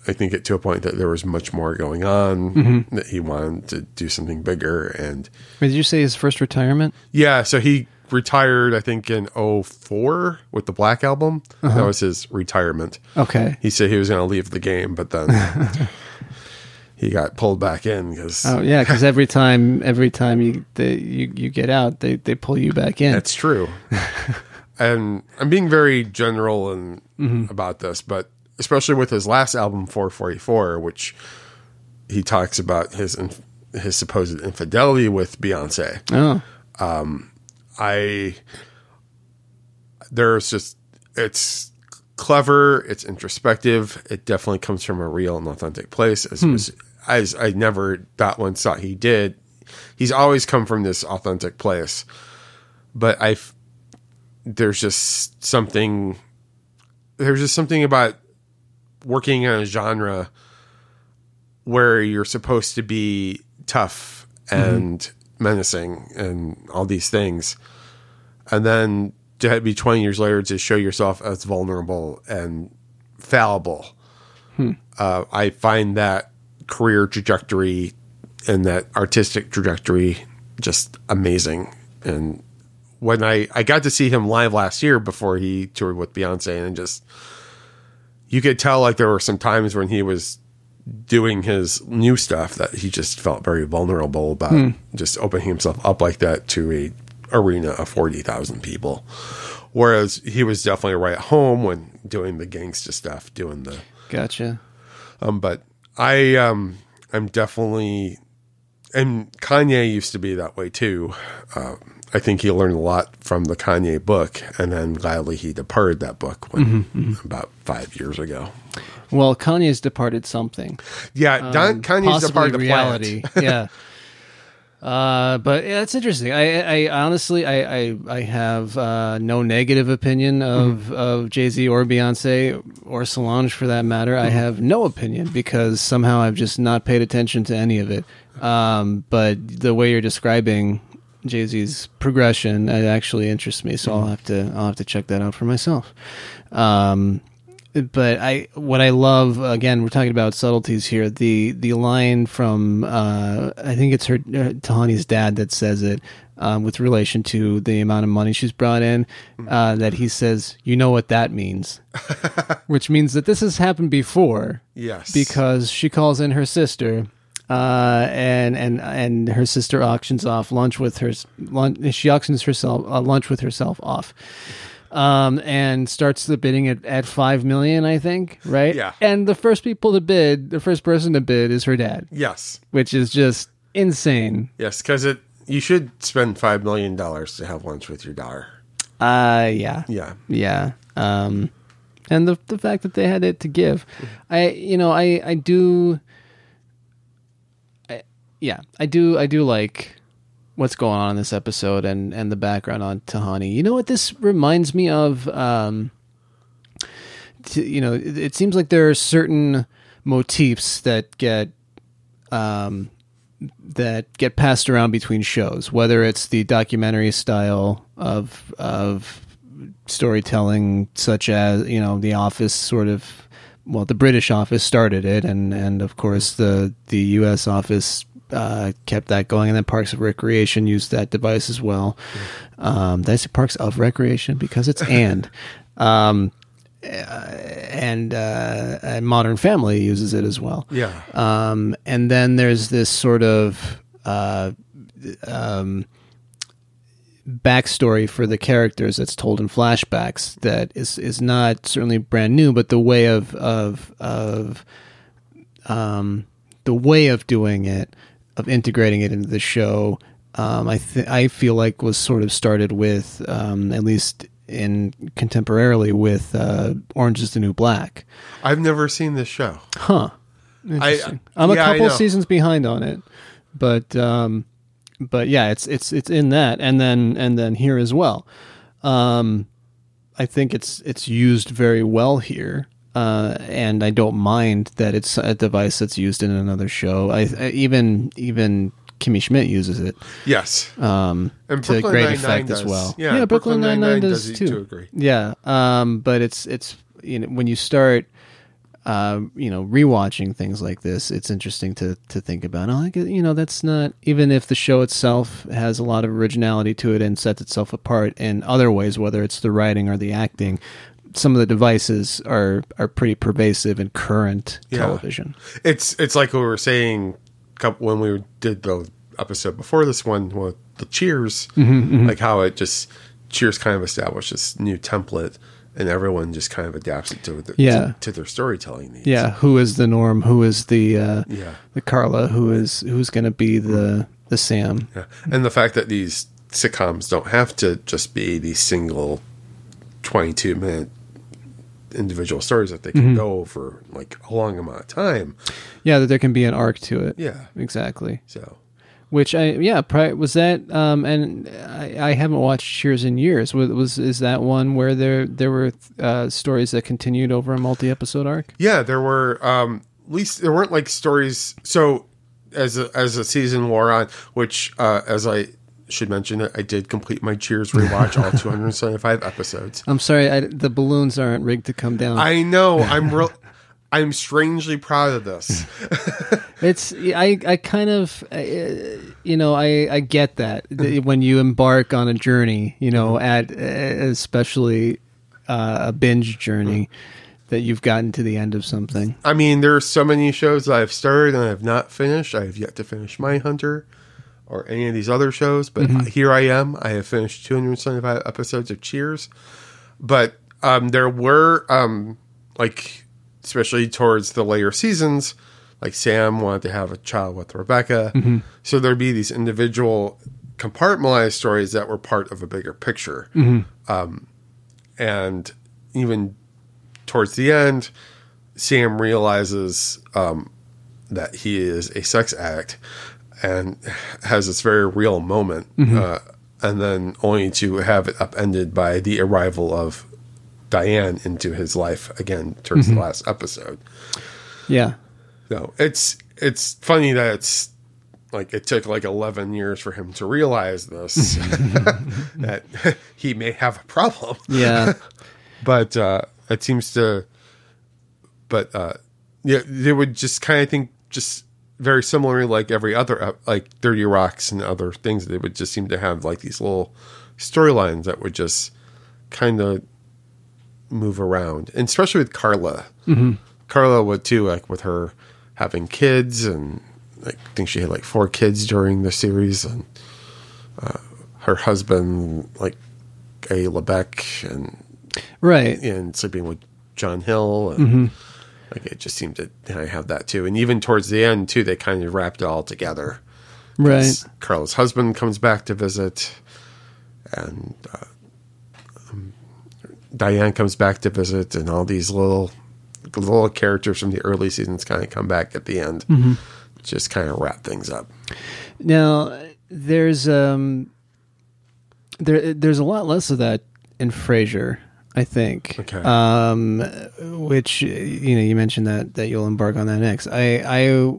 I think it to a point that there was much more going on Mhm. that he wanted to do something bigger and Wait, did you say his first retirement? yeah so he retired I think in 04 with the Black album that Uh-huh. was his retirement Okay. he said he was going to leave the game but then he got pulled back in because Oh yeah, because every time every time you they, you you get out, they they pull you back in. That's true. and I'm being very general and Mhm. about this, but especially with his last album, 444, which he talks about his inf- his supposed infidelity with Beyonce. Oh. Um, I there's just it's clever, it's introspective. It definitely comes from a real and authentic place. As Hmm. was, as I never thought once thought he did. He's always come from this authentic place, but I there's just something there's just something about working in a genre where you're supposed to be tough and menacing and all these things and then to be 20 years later to show yourself as vulnerable and fallible Hmm. uh, i find that career trajectory and that artistic trajectory just amazing and when I I got to see him live last year before he toured with Beyonce, and just you could tell like there were some times when he was doing his new stuff that he just felt very vulnerable about Hmm. just opening himself up like that to a arena of 40,000 people whereas he was definitely right at home when doing the gangsta stuff doing the Gotcha. um but I um I'm definitely and Kanye used to be that way too uh, I think he learned a lot from the Kanye book and then gladly he departed that book when Mhm, mhm. about 5 years ago Well, Kanye's departed something. Yeah, Don- Kanye's possibly departed the reality. yeah. Uh, but yeah, it's interesting. I, I honestly, I, I, I have uh, no negative opinion of Mm-hmm. of Jay Z or Beyonce or Solange for that matter. Mm-hmm. I have no opinion because somehow I've just not paid attention to any of it. Um, but the way you're describing Jay Z's progression, it actually interests me. So I'll have to, I'll have to check that out for myself. Um, but I what I love again we're talking about subtleties here the the line from uh, I think it's her uh, Tahani's dad that says it um, with relation to the amount of money she's brought in uh, that he says you know what that means which means that this has happened before Yes. because she calls in her sister uh, and and and her sister auctions off lunch with her lunch, she auctions herself uh, lunch with herself off um, and starts the bidding at, at five million, I think, right? Yeah. And the first people to bid, the first person to bid is her dad. Yes. Which is just insane. Yes, because it you should spend five million dollars to have lunch with your daughter. Uh yeah. Yeah. Yeah. Um and the the fact that they had it to give. I you know, I I do I, yeah, I do I do like what's going on in this episode and and the background on Tahani. You know what this reminds me of um to, you know, it, it seems like there are certain motifs that get um that get passed around between shows, whether it's the documentary style of of storytelling, such as you know, The Office, sort of. Well, the British Office started it, and and of course the the U.S. Office uh, kept that going, and then Parks of Recreation used that device as well. Um, did I say Parks of Recreation because it's and. Um, uh, and uh, and Modern Family uses it as well. Yeah. Um, and then there's this sort of uh, um, backstory for the characters that's told in flashbacks that is is not certainly brand new, but the way of of of um, the way of doing it, of integrating it into the show, um, I th- I feel like was sort of started with um, at least in contemporarily with uh, Orange is the New Black. I've never seen this show. Huh. I- Interesting. I, am a yeah, I couple seasons behind on it, but um, but yeah, it's it's it's in that, and then and then here as well. Um, I think it's it's used very well here, uh, and I don't mind that it's a device that's used in another show. I, I even even Kimmy Schmidt uses it. Yes. um, And to great Nine-Nine effect as well. Yeah, Brooklyn Nine Nine does, does too. to a degree. Yeah, um, but it's it's you know when you start uh, you know rewatching things like this, it's interesting to to think about. Oh, like you know that's not even if the show itself has a lot of originality to it and sets itself apart in other ways, whether it's the writing or the acting. Some of the devices are are pretty pervasive in current Yeah. television. It's it's like we were saying when we did the episode before this one with the Cheers, Mhm, mhm. like how it just Cheers kind of established this new template, and everyone just kind of adapts it to their, Yeah. to, to their storytelling needs. Yeah, who is the norm? Who is the uh, Yeah. the Carla? Who is who's going to be the the Sam? Yeah. And the fact that these sitcoms don't have to just be these single 22 minute individual stories that they can Mhm. go over like a long amount of time. Yeah, that there can be an arc to it. Yeah. exactly. So, which I yeah, pri- was that um, and I, I haven't watched Cheers in years. Was, was is that one where there there were uh, stories that continued over a multi episode arc? Yeah, there were um at least there weren't like stories so as a, as a season wore on, which uh as I should mention it, I did complete my Cheers rewatch all 275 episodes. I'm sorry, I, the balloons aren't rigged to come down. I know. I'm real I'm strangely proud of this. It's I I kind of uh, you know I I get that when you embark on a journey, you know, at uh, especially uh, a binge journey that you've gotten to the end of something. I mean, there are so many shows that I've started and I've not finished. I have yet to finish Mindhunter or any of these other shows, but Mhm. here I am. I have finished 275 episodes of Cheers. But um, there were, um, like, especially towards the later seasons, like Sam wanted to have a child with Rebecca. Mhm. So there'd be these individual compartmentalized stories that were part of a bigger picture. Mhm. Um, and even towards the end, Sam realizes um, that he is a sex addict and has this very real moment. Mhm. Uh, and then only to have it upended by the arrival of Diane into his life again towards Mhm. the last episode. Yeah. No, it's it's funny that it's like it took like 11 years for him to realize this that he may have a problem. Yeah. but uh it seems to but uh yeah, they would just kind of think just very similarly like every other uh, like 30 rocks and other things they would just seem to have like these little storylines that would just kind of move around and especially with Carla Mhm. Carla would too, like with her having kids, and I think she had like four kids during the series, and uh, her husband, like a Lebec, and Right. and sleeping with John Hill, and Mhm. Like it just seemed to kind of have that too. And even towards the end too, they kind of wrapped it all together. Right. Carla's husband comes back to visit, and uh, um, Diane comes back to visit, and all these little little characters from the early seasons kind of come back at the end, Mhm. just kind of wrap things up. Now there's um there there's a lot less of that in Frasier, I think. Okay. Um which you know you mentioned that that you'll embark on that next. I I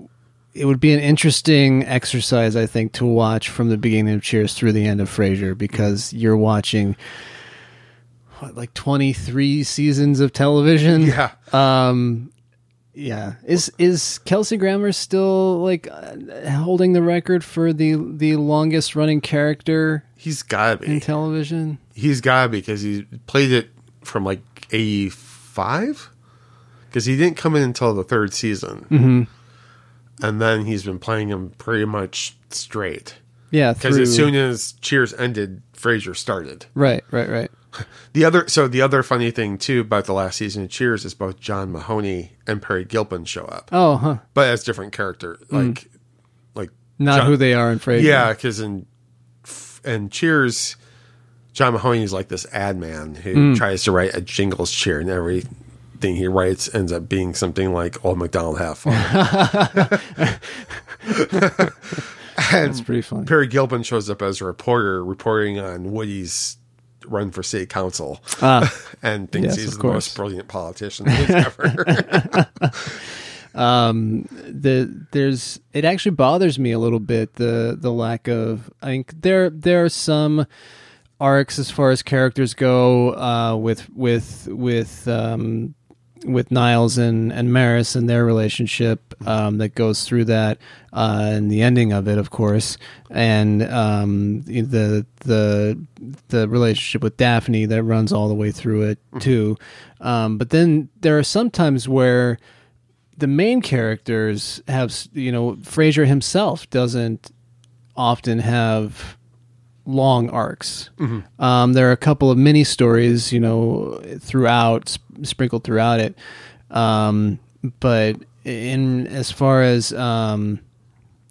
it would be an interesting exercise I think to watch from the beginning of Cheers through the end of Frasier because you're watching what, like 23 seasons of television. Yeah. Um yeah. Is is Kelsey Grammer still like uh, holding the record for the the longest running character He's gotta be in television? He's gotta be because he played it from like eighty five. Because he didn't come in until the third season, Mhm. and then he's been playing him pretty much straight. Yeah, because as soon as Cheers ended, Frasier started. Right, right, right. The other, so the other funny thing too about the last season of Cheers is both John Mahoney and Peri Gilpin show up. Oh, huh. But as different character, like, Mm. like Not who they are in Frasier. Yeah, because in and Cheers, John Mahoney is like this ad man who Mm. tries to write a jingles cheer, and everything he writes ends up being something like "Old McDonald Have Fun." That's pretty funny. Peri Gilpin shows up as a reporter reporting on Woody's run for city council, Ah. and thinks Yes, he's the course. most brilliant politician ever. um the there's it actually bothers me a little bit the the lack of i think there there are some arcs as far as characters go uh with with with um with Niles and and Maris and their relationship um, that goes through that uh, and the ending of it, of course, and um, the the the relationship with Daphne that runs all the way through it too. Um, but then there are some times where the main characters have you know Frasier himself doesn't often have long arcs. Mhm. Um, there are a couple of mini stories, you know, throughout sp- sprinkled throughout it. Um, but in as far as um,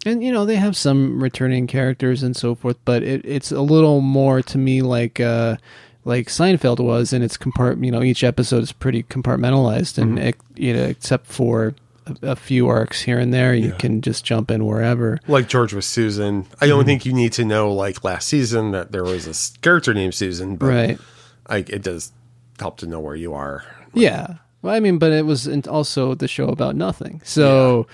and you know they have some returning characters and so forth, but it, it's a little more to me like uh, like Seinfeld was, and it's compart. You know, each episode is pretty compartmentalized, and Mhm. it, you know, except for a, a few arcs here and there, you Yeah. can just jump in wherever. like George with Susan. I don't Mhm. think you need to know like last season that there was a character named Susan, but Right. like it does help to know where you are. Yeah. Well, I mean, but it was also the show about nothing. So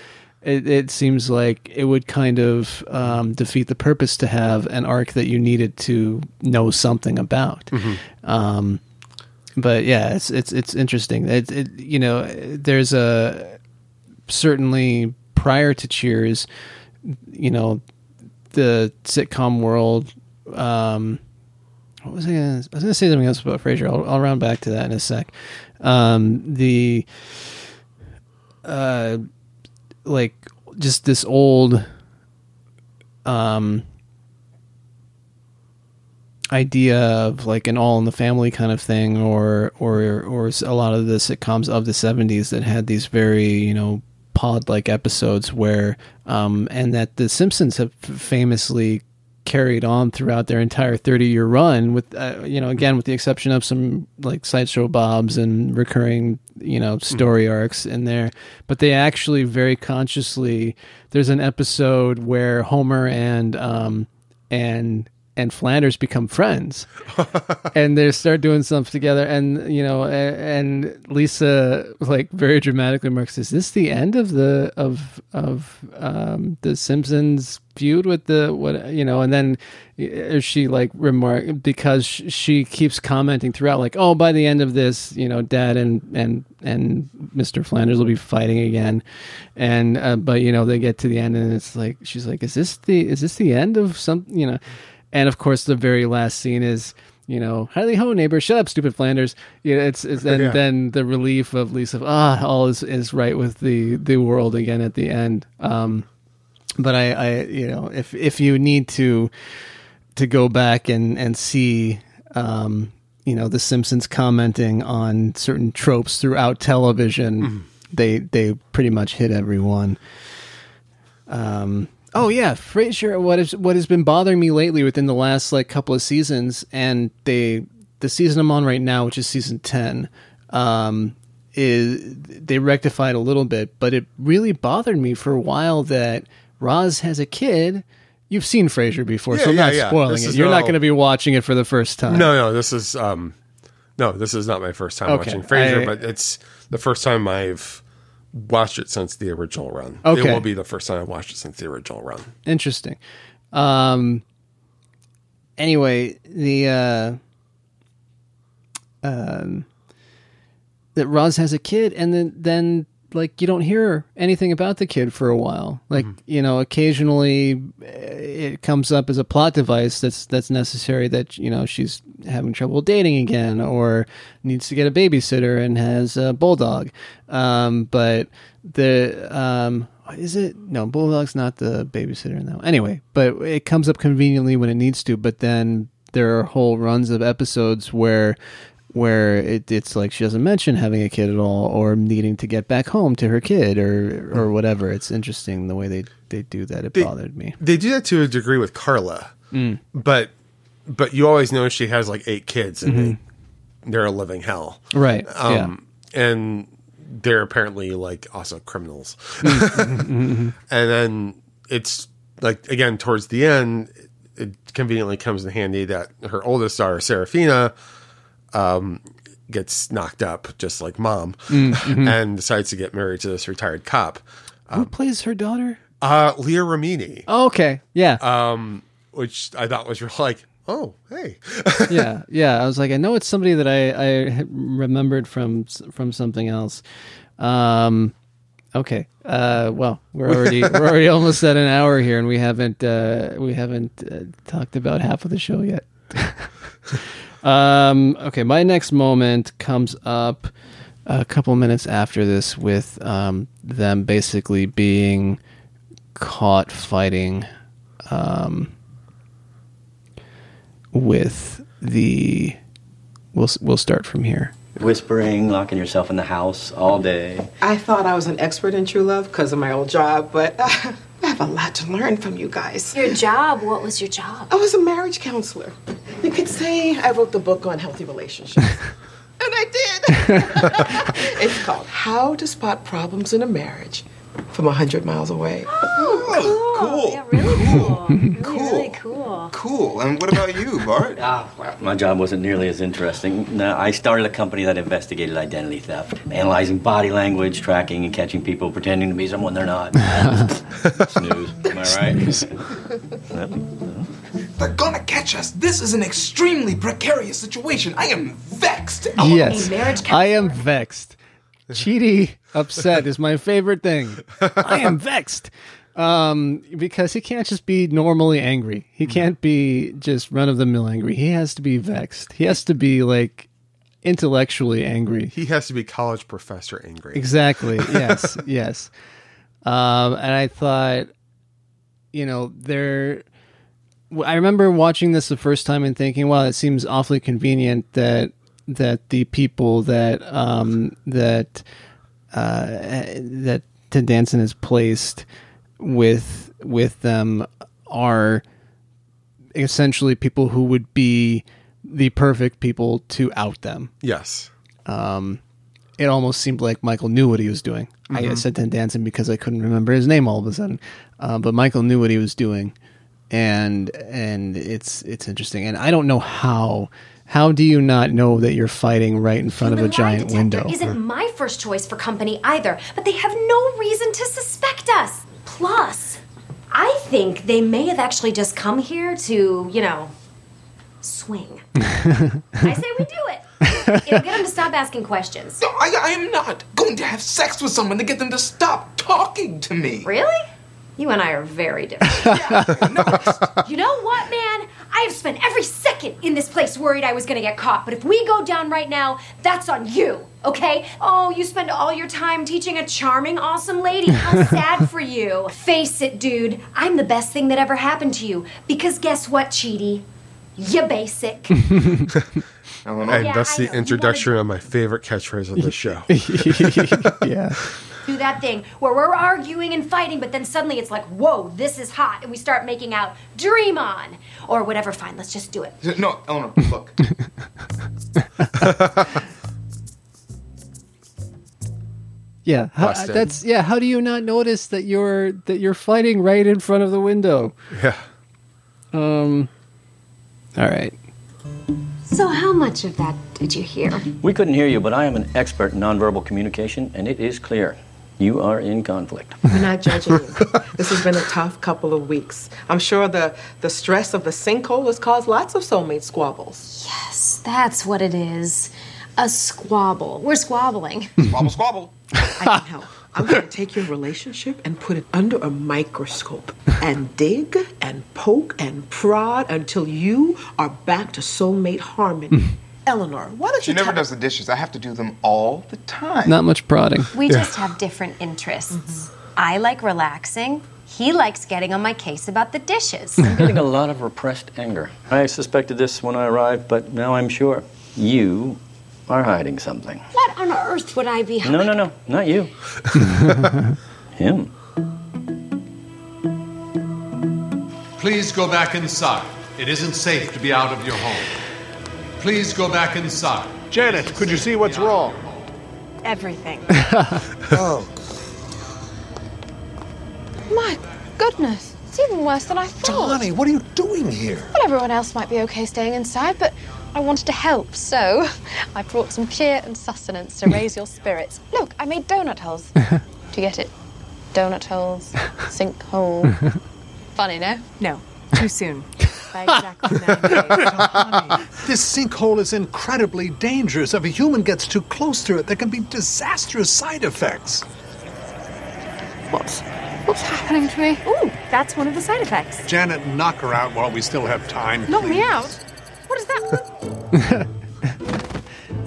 it, it seems like it would kind of um, defeat the purpose to have an arc that you needed to know something about. Mhm. Um, but yeah, it's it's it's interesting. It, it you know, there's a certainly prior to Cheers, you know, the sitcom world. Um, what was I gonna? I was gonna say something else about Frasier. I'll, I'll round back to that in a sec. Um, the uh, like just this old um idea of like an all in the family kind of thing or or or a lot of the sitcoms of the 70s that had these very you know pod like episodes where um and that the simpsons have famously carried on throughout their entire 30 year run with uh, you know again with the exception of some like sideshow bobs and recurring you know story arcs in there. But they actually very consciously there's an episode where homer and um and and Flanders become friends, and they start doing stuff together. And you know, and Lisa like very dramatically remarks, "Is this the end of the of of um, the Simpsons feud with the what you know?" And then uh, she like remark because she keeps commenting throughout, like, "Oh, by the end of this, you know, Dad and and and Mr. Flanders will be fighting again." And uh, but you know, they get to the end, and it's like she's like, "Is this the is this the end of some you know?" And of course the very last scene is you know highly ho neighbor shut up stupid flanders. You know, it's, it's and Yeah. then the relief of lisa ah all is, is right with the the world again at the end. Um but i i you know if if you need to to go back and and see um you know the simpsons commenting on certain tropes throughout television they they pretty much hit everyone. Um, oh yeah, Frasier. What is what has been bothering me lately within the last like couple of seasons, and they the season I'm on right now, which is season ten, um, is they rectified a little bit, but it really bothered me for a while that Roz has a kid. You've seen Frasier before, so I'm yeah, not yeah. spoiling This it. You're not going to be watching it for the first time. No, no, this is um, no, this is not my first time Okay, watching Frasier, I- but it's the first time I've watched it since the original run. Okay. it will be the first time I've watched it since the original run. Interesting. Um. Anyway, the uh, um, that Roz has a kid, and then then like you don't hear anything about the kid for a while. Like you know, occasionally uh, it comes up as a plot device that's that's necessary. That you know she's having trouble dating again, or needs to get a babysitter and has a bulldog. Um, but the um, is it no bulldog's not the babysitter now. Anyway, but it comes up conveniently when it needs to. But then there are whole runs of episodes where where it, it's like she doesn't mention having a kid at all or needing to get back home to her kid or or whatever. It's interesting the way they they do that. It They- bothered me. They do that to a degree with Carla, Mm. but but you always know she has like eight kids and Mhm. they they're a living hell, Right, Um, and they're apparently like also criminals, Mhm. and then it's like again towards the end, it conveniently comes in handy that her oldest daughter Serafina um, gets knocked up just like mom, Mm, mhm. and decides to get married to this retired cop. Who plays her daughter? Uh, Leah Remini. Oh, okay, yeah, Um, which I thought was like, oh, hey, yeah, yeah. I was like, I know it's somebody that I I remembered from from something else. Um, okay. Uh, well, we're already we're already almost at an hour here, and we haven't uh, we haven't uh, talked about half of the show yet. Um, okay, my next moment comes up a couple minutes after this with um, them basically being caught fighting um, with the. We'll we'll start from here. Whispering, locking yourself in the house all day. I thought I was an expert in true love because of my old job, but I have a lot to learn from you guys. Your job? What was your job? I was a marriage counselor. You could say I wrote the book on healthy relationships. and I did. it's called How to Spot Problems in a Marriage from 100 Miles Away. Oh, cool. Yeah, really cool. really, Cool. really cool. Cool. And what about you, Bart? Ah, well, my job wasn't nearly as interesting. No, I started a company that investigated identity theft, analyzing body language, tracking and catching people pretending to be someone they're not. Snooze. Am I right? Yep. They're gonna catch us. This is an extremely precarious situation. I am vexed. Yes, I am vexed. Chidi upset is my favorite thing. I am vexed. Um, because he can't just be normally angry. He can't be just run of the mill angry. He has to be vexed. He has to be like intellectually angry. He has to be college professor angry. Exactly. Yes. yes. Um, and I thought, you know, there. I remember watching this the first time and thinking, "Wow, it seems awfully convenient that that the people that um, that uh, that Ted Danson has placed with with them are essentially people who would be the perfect people to out them." Yes. Um, it almost seemed like Michael knew what he was doing. I Mhm. said Ted Danson because I couldn't remember his name all of a sudden, uh, but Michael knew what he was doing, and and it's it's interesting. And I don't know how. How do you not know that you're fighting right in front of a Human lie giant detector window? Isn't my first choice for company either, but they have no reason to suspect us. Plus, I think they may have actually just come here to, you know, swing. I say we do it. It'll get them to stop asking questions. I, I am not going to have sex with someone to get them to stop talking to me. Really? You and I are very different. you know what, man? I have spent every second in this place worried I was gonna get caught, but if we go down right now, that's on you, okay? Oh, you spend all your time teaching a charming, awesome lady. How sad for you. Face it, dude. I'm the best thing that ever happened to you. Because guess what, Chidi? You basic. And Yeah, that's I the know. introduction of my favorite catchphrase of the show. yeah. Do that thing where we're arguing and fighting, but then suddenly it's like, whoa, this is hot, and we start making out, dream on, or whatever. Fine, let's just do it. No, Eleanor, look. Yeah, how, Busted. that's yeah. How do you not notice that you're that you're fighting right in front of the window? Yeah. Um. All right. So, how much of that did you hear? We couldn't hear you, but I am an expert in nonverbal communication, and it is clear. You are in conflict. We're not judging you. this has been a tough couple of weeks. I'm sure the, the stress of the sinkhole has caused lots of soulmate squabbles. Yes, that's what it is. A squabble. We're squabbling. Squabble, squabble. I can help. I'm going to take your relationship and put it under a microscope and dig and poke and prod until you are back to soulmate harmony. Eleanor, why don't She you never tell- does the dishes. I have to do them all the time. Not much prodding. We just have different interests. I like relaxing. He likes getting on my case about the dishes. I'm getting a lot of repressed anger. I suspected this when I arrived, but now I'm sure. You are hiding something. what on earth would I be hiding? No, no, no, not you. Him. Please go back inside. It isn't safe to be out of your home. Please go back inside. Janet, could you see what's wrong? Everything. oh. My goodness, it's even worse than I thought. Johnny, what are you doing here? Well, everyone else might be okay staying inside, but I wanted to help, so I brought some cheer and sustenance to raise your spirits. Look, I made donut holes. Do you get it? Donut holes, sinkhole. Funny, no? No, too soon. By exactly nine days. This sinkhole is incredibly dangerous. If a human gets too close to it, there can be disastrous side effects. What's what's happening to me? Ooh, that's one of the side effects. Janet, knock her out while we still have time. Knock me out. What is that?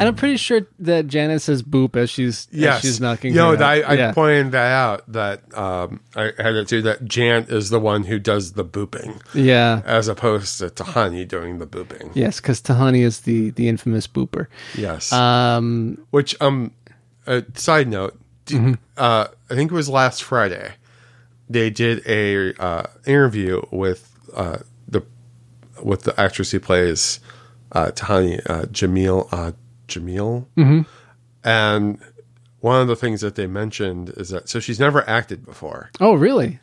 And I'm pretty sure that Janet says "boop" as she's as Yes, she's knocking. You know, I. I Yeah. pointed that out. That um, I had it too. That Jan is the one who does the booping. Yeah. as opposed to Tahani doing the booping. Yes, because Tahani is the the infamous booper. Yes. Um. Which um, a side note. Mm-hmm. Uh, I think it was last Friday. They did a uh, interview with uh, the with the actress who plays uh, Tahani, uh, Jamil uh, Jamil, Mhm. and one of the things that they mentioned is that so she's never acted before. Oh, really?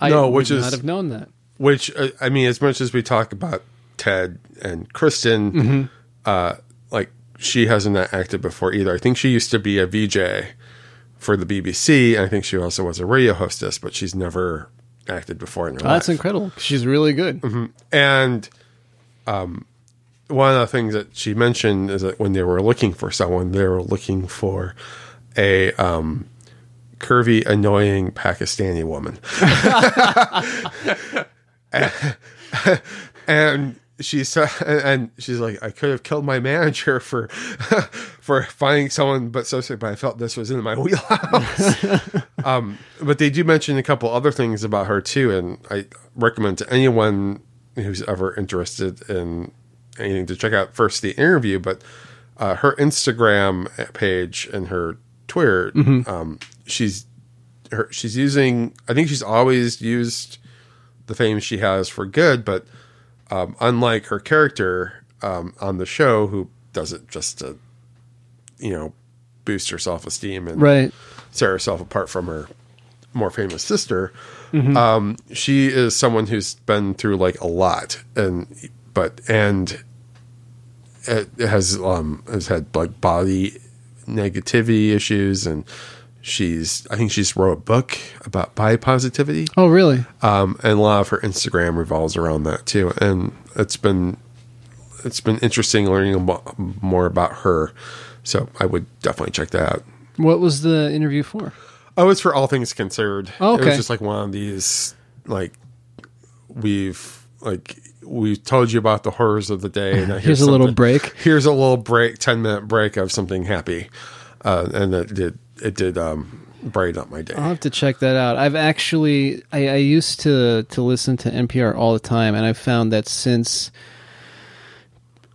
I no, would which is not have known that. Which uh, I mean, as much as we talk about Ted and Kristen, Mhm. uh, like she hasn't acted before either. I think she used to be a VJ for the BBC. And I think she also was a radio hostess, but she's never acted before in her Oh, life. that's incredible. She's really good. Mhm. And um, one of the things that she mentioned is that when they were looking for someone, they were looking for a um, curvy, annoying Pakistani woman. and, she said, and she's like, I could have killed my manager for for finding someone, but so sick. But I felt this was in my wheelhouse. um, but they do mention a couple other things about her too, and I recommend to anyone who's ever interested in anything to check out first the interview, but uh, her Instagram page and her Twitter. Mhm. Um, she's her she's using. I think she's always used the fame she has for good, but um, unlike her character um, on the show, who does it just to you know boost her self esteem and Right. tear herself apart from her more famous sister. Mhm. Um, she is someone who's been through like a lot, and but and it has um has had like body negativity issues, and she's I think she's wrote a book about body positivity. Oh, really? Um, and a lot of her Instagram revolves around that too, and it's been it's been interesting learning more about her. So I would definitely check that out. What was the interview for? Oh, it's for all things considered. Oh, It was just like one of these, like we've like we told you about the horrors of the day. Now Here's a little break. Here's a little break, ten minute break of something happy, uh, and it did it did um, brighten up my day. I'll have to check that out. I've actually I, I used to to listen to NPR all the time, and I've found that since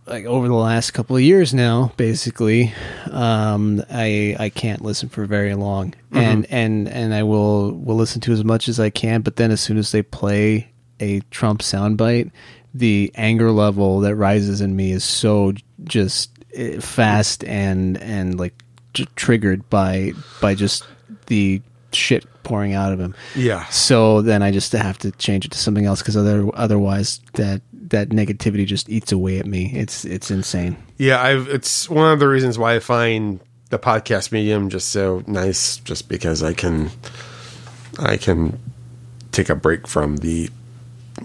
like over the last couple of years now, basically, um, I I can't listen for very long, Mhm. and and and I will will listen to as much as I can. But then as soon as they play a Trump soundbite, the anger level that rises in me is so just eh, fast and and like j- triggered by by just the shit pouring out of him. Yeah. So then I just have to change it to something else because other otherwise that that negativity just eats away at me. It's it's insane. Yeah, I've it's one of the reasons why I find the podcast medium just so nice just because I can I can take a break from the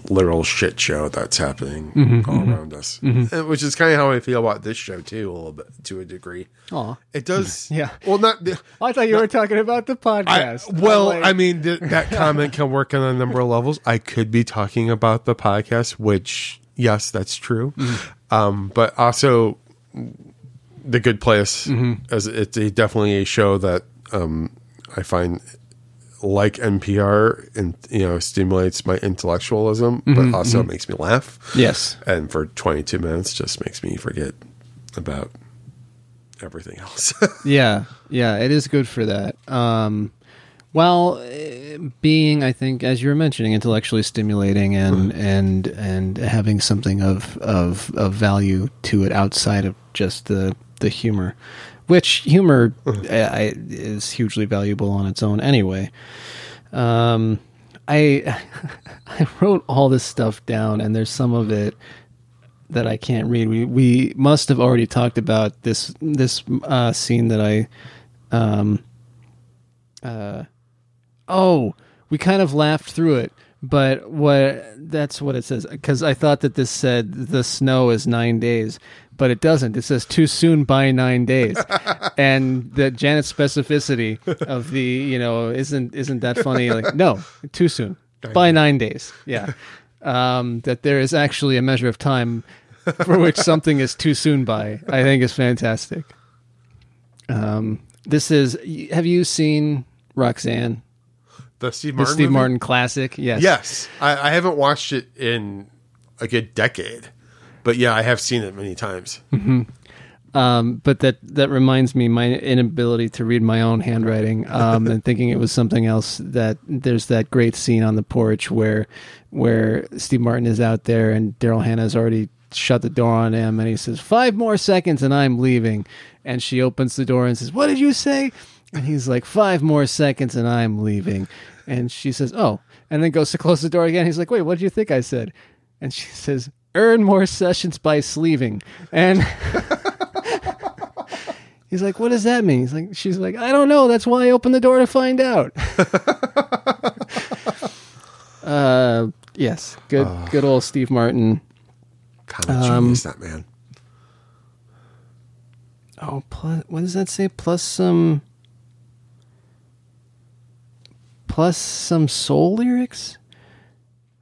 literal shit show that's happening Mhm, all mhm. around us. Mhm. Uh, Which is kind of how I feel about this show too a little bit to a degree. Aw. It does Yeah. Well, not the, I thought you were talking about the I, podcast. well, I'm like- I mean, th- that comment can work on a number of levels. I could be talking about the podcast, which, yes, that's true. Um, but also, The Good Place, as it's a, definitely a show that um, I find like NPR and you know stimulates my intellectualism, Mhm, but also mhm. makes me laugh. Yes. and for 22 minutes, just makes me forget about everything else. yeah, yeah, it is good for that. Um, while eh, being, I think, as you were mentioning, intellectually stimulating and and and having something of of of value to it outside of just the the humor, which humor eh, I, is hugely valuable on its own anyway. Um, I I wrote all this stuff down, and there's some of it that I can't read. We we must have already talked about this this uh, scene that I um uh oh we kind of laughed through it, but what that's what it says because I thought that this said the snow is nine days. But it doesn't. It says too soon by nine days, and the Janet's specificity of the you know isn't isn't that funny? Like no, too soon by nine days. Yeah, um, that there is actually a measure of time for which something is too soon by, I think is fantastic. Um, this is. Have you seen Roxanne? the Steve The Martin, Steve movie? Martin classic. Yes. Yes, I, I haven't watched it in a good decade, but yeah, I have seen it many times. hmm Um, but that that reminds me my inability to read my own handwriting um, and thinking it was something else. That there's that great scene on the porch where where Steve Martin is out there and Daryl Hannah's already shut the door on him and he says five more seconds and I'm leaving. And she opens the door and says what did you say? And he's like five more seconds and I'm leaving. And she says oh and then goes to close the door again. He's like wait what did you think I said? And she says earn more sessions by sleeving and He's like, "What does that mean?" He's like, "She's like, I don't know. That's why I opened the door to find out." Yes, good, good old Steve Martin. Kind of Um, genius, that man. Oh, plus what does that say? Plus some, plus some soul lyrics,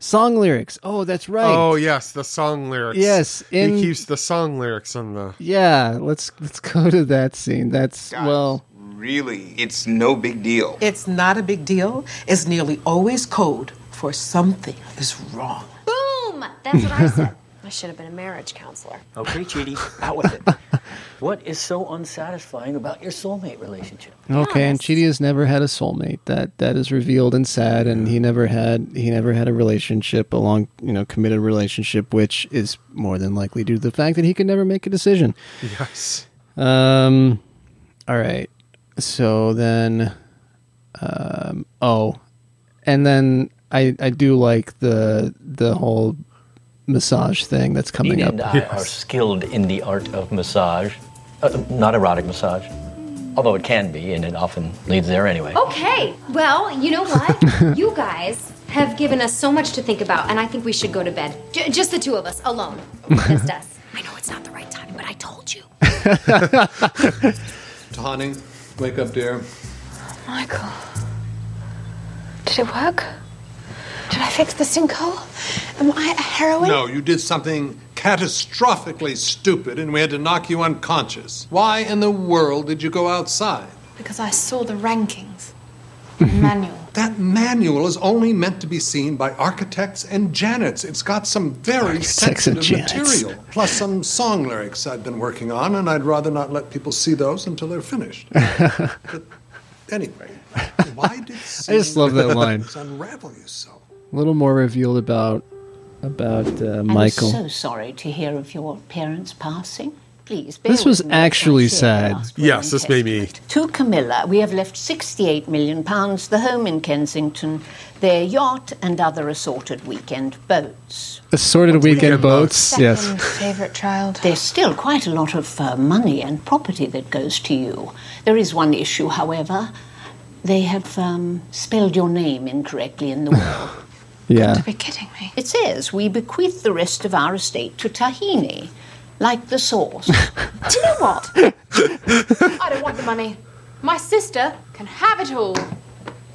song lyrics. Oh, that's right. Oh yes, the song lyrics. Yes, in- he keeps the song lyrics on the. Yeah, let's let's go to that scene. That's well, Really, it's no big deal. It's not a big deal. It's nearly always code for something is wrong. Boom! That's what I said. I should have been a marriage counselor. Okay, Chidi, out with it. What is so unsatisfying about your soulmate relationship? okay. And Chidi has never had a soulmate. That that is revealed and sad. And he never had he never had a relationship, a long you know committed relationship, which is more than likely due to the fact that he could never make a decision. Yes. Um. All right. So then, um. Oh, and then I I do like the the whole massage thing that's coming Nina up. and I are skilled in the art of massage. Uh, not erotic massage, although it can be, and it often leads there anyway. Okay, well, you know what? you guys have given us so much to think about, and I think we should go to bed. J- just the two of us, alone. Just us. I know it's not the right time, but I told you. Tahani, wake up, dear. Michael. Did it work? Did I fix the sinkhole? Am I a heroine? No, you did something catastrophically stupid and we had to knock you unconscious. Why in the world did you go outside? Because I saw the rankings. The manual. That manual is only meant to be seen by architects and janets. It's got some very Architects and sensitive janets. material, plus some song lyrics I've been working on, and I'd rather not let people see those until they're finished. but anyway, why did I just love that line. unravel you so? A little more revealed about about uh, Michael. I'm so sorry to hear of your parents passing. Please, bear This was with me actually sad. the last will Yes, this made me. To Kamilah, we have left 68 million pounds, the home in Kensington, their yacht, and other assorted weekend boats. Assorted weekend boats. Yes. Favorite child. There's still quite a lot of uh, money and property that goes to you. There is one issue, however. They have um, spelled your name incorrectly in the will. Yeah. To be kidding me. It says we bequeath the rest of our estate to Tahini, like the sauce. Do you know what? I don't want the money. My sister can have it all.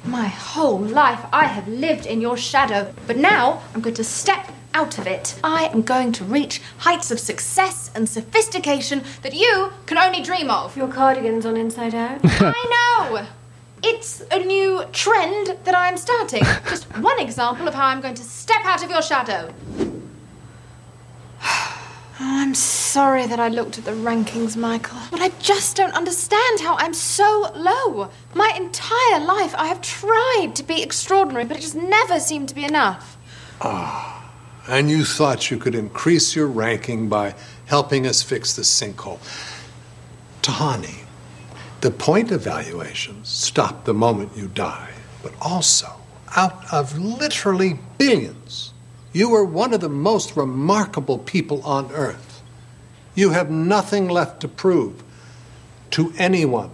My whole life I have lived in your shadow, but now I'm going to step out of it. I am going to reach heights of success and sophistication that you can only dream of. Your cardigan's on inside out. I know! It's a new trend that I'm starting. Just one example of how I'm going to step out of your shadow. I'm sorry that I looked at the rankings, Michael. But I just don't understand how I'm so low. My entire life I have tried to be extraordinary, but it just never seemed to be enough. Ah, and you thought you could increase your ranking by helping us fix the sinkhole. Tahani, the point of evaluations stop the moment you die, but also, out of literally billions, you are one of the most remarkable people on earth. You have nothing left to prove to anyone.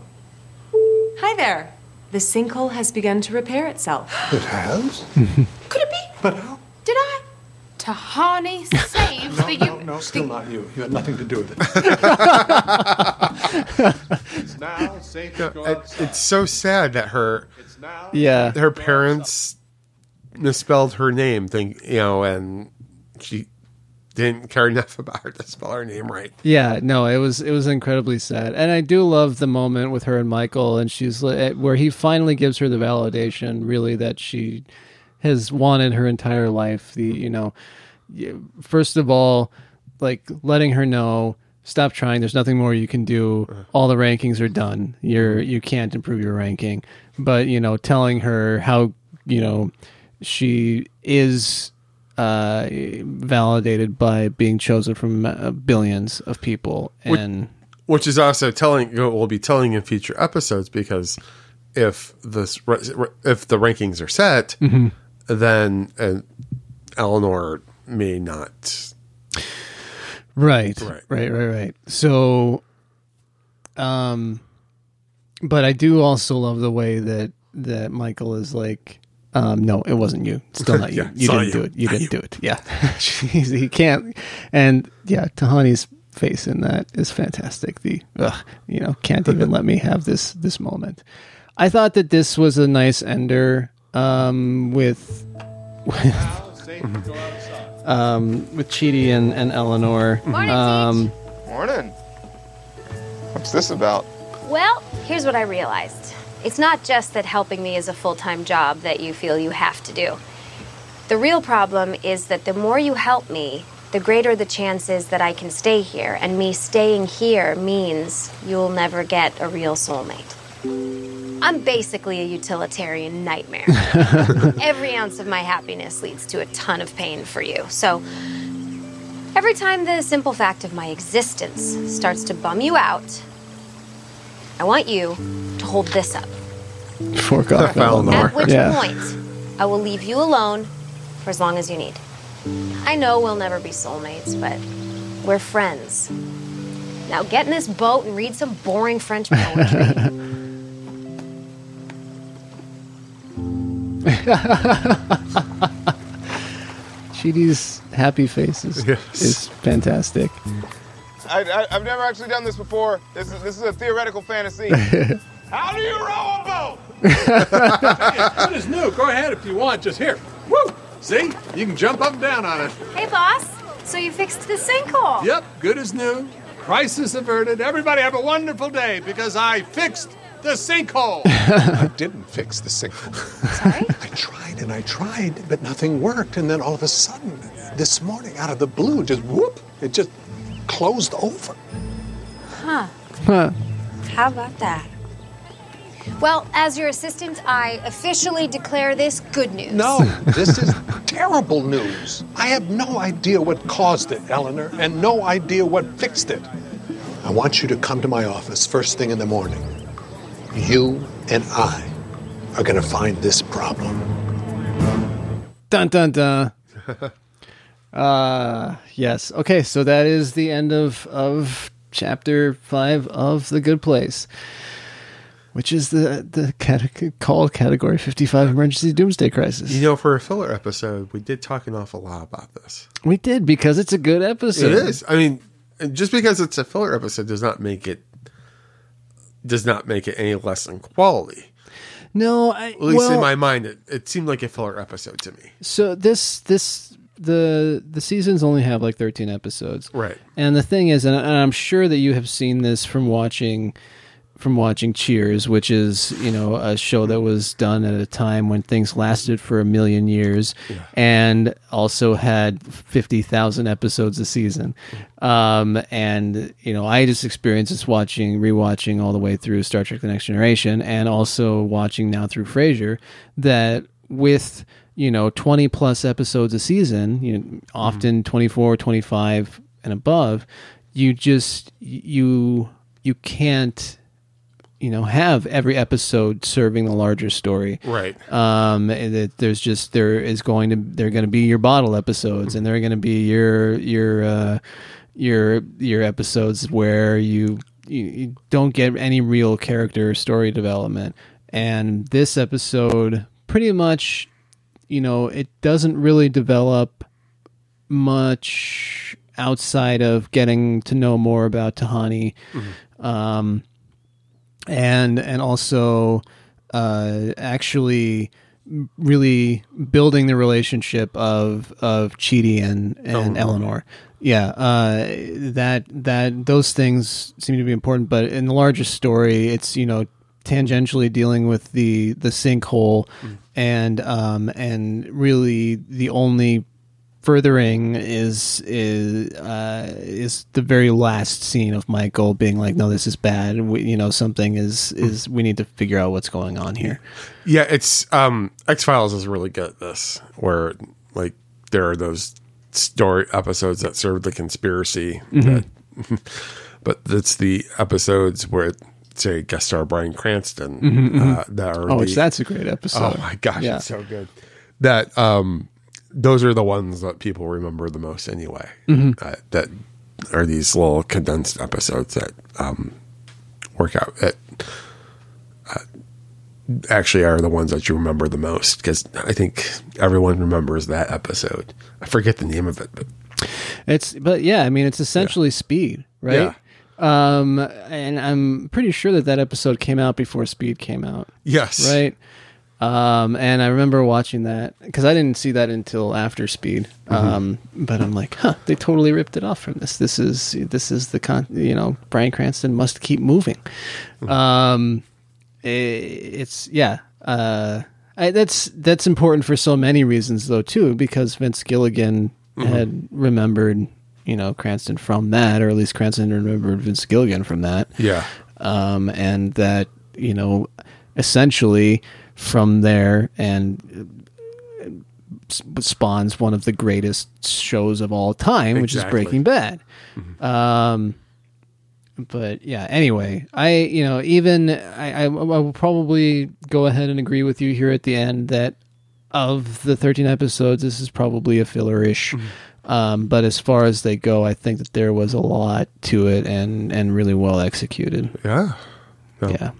Hi there. The sinkhole has begun to repair itself. It has? Could it be? But how? Did I? Tahani saved No, the no, U. no, still not you. You had nothing to do with it. it's now safe to go It- it's so sad that her Yeah. her parents misspelled her name think you know and she didn't care enough about her to spell her name right Yeah, no, it was it was incredibly sad, and I do love the moment with her and Michael, and she's li- eh, where he finally gives her the validation, really that she has wanted her entire life. The you know, first of all, like letting her know, stop trying. There's nothing more you can do. All the rankings are done. You're you can't improve your ranking. But you know, telling her how you know she is uh, validated by being chosen from uh, billions of people, Which- and which is also telling we'll be telling in future episodes because if this if the rankings are set Mhm. Then uh, Eleanor may not right, Right. right, right, right. So, um, but I do also love the way that that Michael is like Um, no, it wasn't you. Still not you. Yeah, you didn't you. do it. You Not didn't do it. Yeah, Jeez, he can't. And yeah, Tahani's face in that is fantastic. The ugh, you know can't even let me have this this moment. I thought that this was a nice ender um, with with um, with Chidi and, and Eleanor. Morning, um, Morning. What's this about? Well, here's what I realized. It's not just that helping me is a full time job that you feel you have to do. The real problem is that the more you help me, the greater the chances that I can stay here, and me staying here means you'll never get a real soulmate. I'm basically a utilitarian nightmare. Every ounce of my happiness leads to a ton of pain for you. So, every time the simple fact of my existence starts to bum you out, I want you to hold this up. Fork off, Eleanor. At which yeah. point, I will leave you alone for as long as you need. I know we'll never be soulmates, but we're friends. Now get in this boat and read some boring French poetry. Chidi's happy face is, is fantastic. I, I, I've never actually done this before. This is this is a theoretical fantasy. How do you row a boat? Good as new. Go ahead if you want. Just here. Woo! See? You can jump up and down on it. hey, boss. So you fixed the sinkhole? Yep, good as new. Crisis averted. Everybody have a wonderful day because I fixed the sinkhole. I didn't fix the sinkhole. Sorry? I tried and I tried, but nothing worked. And then all of a sudden, this morning, out of the blue, just whoop, it just closed over. Huh. Huh. How about that? Well, as your assistant, I officially declare this good news. No, this is terrible news. I have no idea what caused it, Eleanor, and no idea what fixed it. I want you to come to my office first thing in the morning. You and I are going to find this problem. Dun dun dun. uh yes. Okay, so that is the end of of chapter five of the Good Place, which is the the cate- called category fifty five emergency doomsday crisis. You know, for a filler episode, we did talk an awful lot about this. We did because it's a good episode. It is. I mean, just because it's a filler episode does not make it does not make it any less in quality. No, I, At least well, in my mind, it, it seemed like a filler episode to me. So this this the the seasons only have like 13 episodes. Right. And the thing is and and I'm sure that you have seen this from watching from watching Cheers, which is, you know, a show that was done at a time when things lasted for a million years and also had 50,000 episodes a season. Um, and, you know, I just experienced this watching, rewatching all the way through Star Trek The Next Generation and also watching now through Frasier that with, you know, 20 plus episodes a season, you know, often 24, 25 and above, you just, you, you can't you know have every episode serving the larger story. Right. um that there's just there is going to they're going to be your bottle episodes and they're going to be your your uh your your episodes where you, you you don't get any real character story development. And this episode pretty much you know it doesn't really develop much outside of getting to know more about Tahani. Um and and also uh, actually really building the relationship of of Chidi and and Eleanor. Eleanor. Yeah, uh, that that those things seem to be important, but in the larger story, it's you know tangentially dealing with the the sinkhole and um and really the only furthering is is uh, is the very last scene of Michael being like, "No, this is bad. We, you know, something is is we need to figure out what's going on here." Yeah, it's um X Files is really good at this, where like there are those story episodes that serve the conspiracy, Mhm. that, but it's the episodes where say guest star Bryan Cranston Mhm, mhm. uh, that are Oh, the- that's a great episode. Oh my gosh, Yeah. it's so good. That um those are the ones that people remember the most anyway. Mhm. Uh, that are these little condensed episodes that um work out that uh, actually are the ones that you remember the most because I think everyone remembers that episode. I forget the name of it, but It's but yeah, I mean it's essentially speed, right? Um, and I'm pretty sure that that episode came out before Speed came out. Yes. Right. Um, and I remember watching that because I didn't see that until after Speed. Mhm. Um, but I'm like, huh, they totally ripped it off from this. This is this is the con. You know, Bryan Cranston must keep moving. Um, i- it's yeah. Uh, I, that's that's important for so many reasons though too because Vince Gilligan Mhm. had remembered you know Cranston from that or at least Cranston remembered Vince Gilligan from that Yeah. um, and that you know essentially from there and uh, spawns one of the greatest shows of all time which is Breaking Bad. Um but yeah anyway i you know even I, I i will probably go ahead and agree with you here at the end that of the 13 episodes this is probably a filler-ish. Um but as far as they go i think that there was a lot to it and and really well executed. Yeah. Yeah.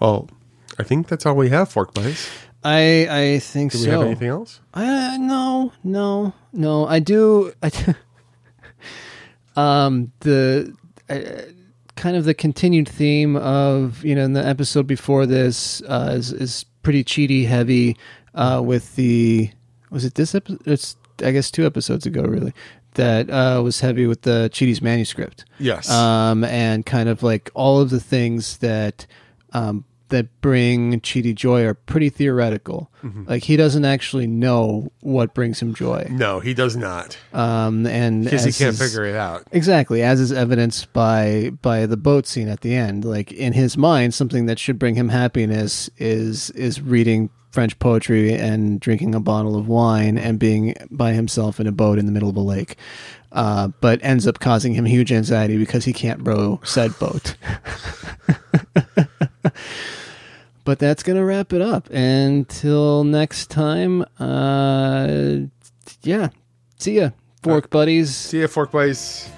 Well, I think that's all we have, Fork Buddies. i i think Do so we have anything else? Uh, no, no, no. I do. I do um, the uh, kind of the continued theme of you know in the episode before this uh, is is pretty Chidi heavy uh, with the was it this episode? It's I guess two episodes ago really that uh, was heavy with the Chidi's manuscript. Yes. Um, and kind of like all of the things that um, that bring Chidi joy are pretty theoretical. Mhm. Like he doesn't actually know what brings him joy. No, he does not. Um, and Because he can't is- figure it out. Exactly, as is evidenced by by the boat scene at the end. Like in his mind, something that should bring him happiness is is reading French poetry and drinking a bottle of wine and being by himself in a boat in the middle of a lake. Uh, but ends up causing him huge anxiety because he can't row said boat. but that's gonna wrap it up. Until next time, uh, yeah, see ya, fork buddies. See ya, Fork Buddies.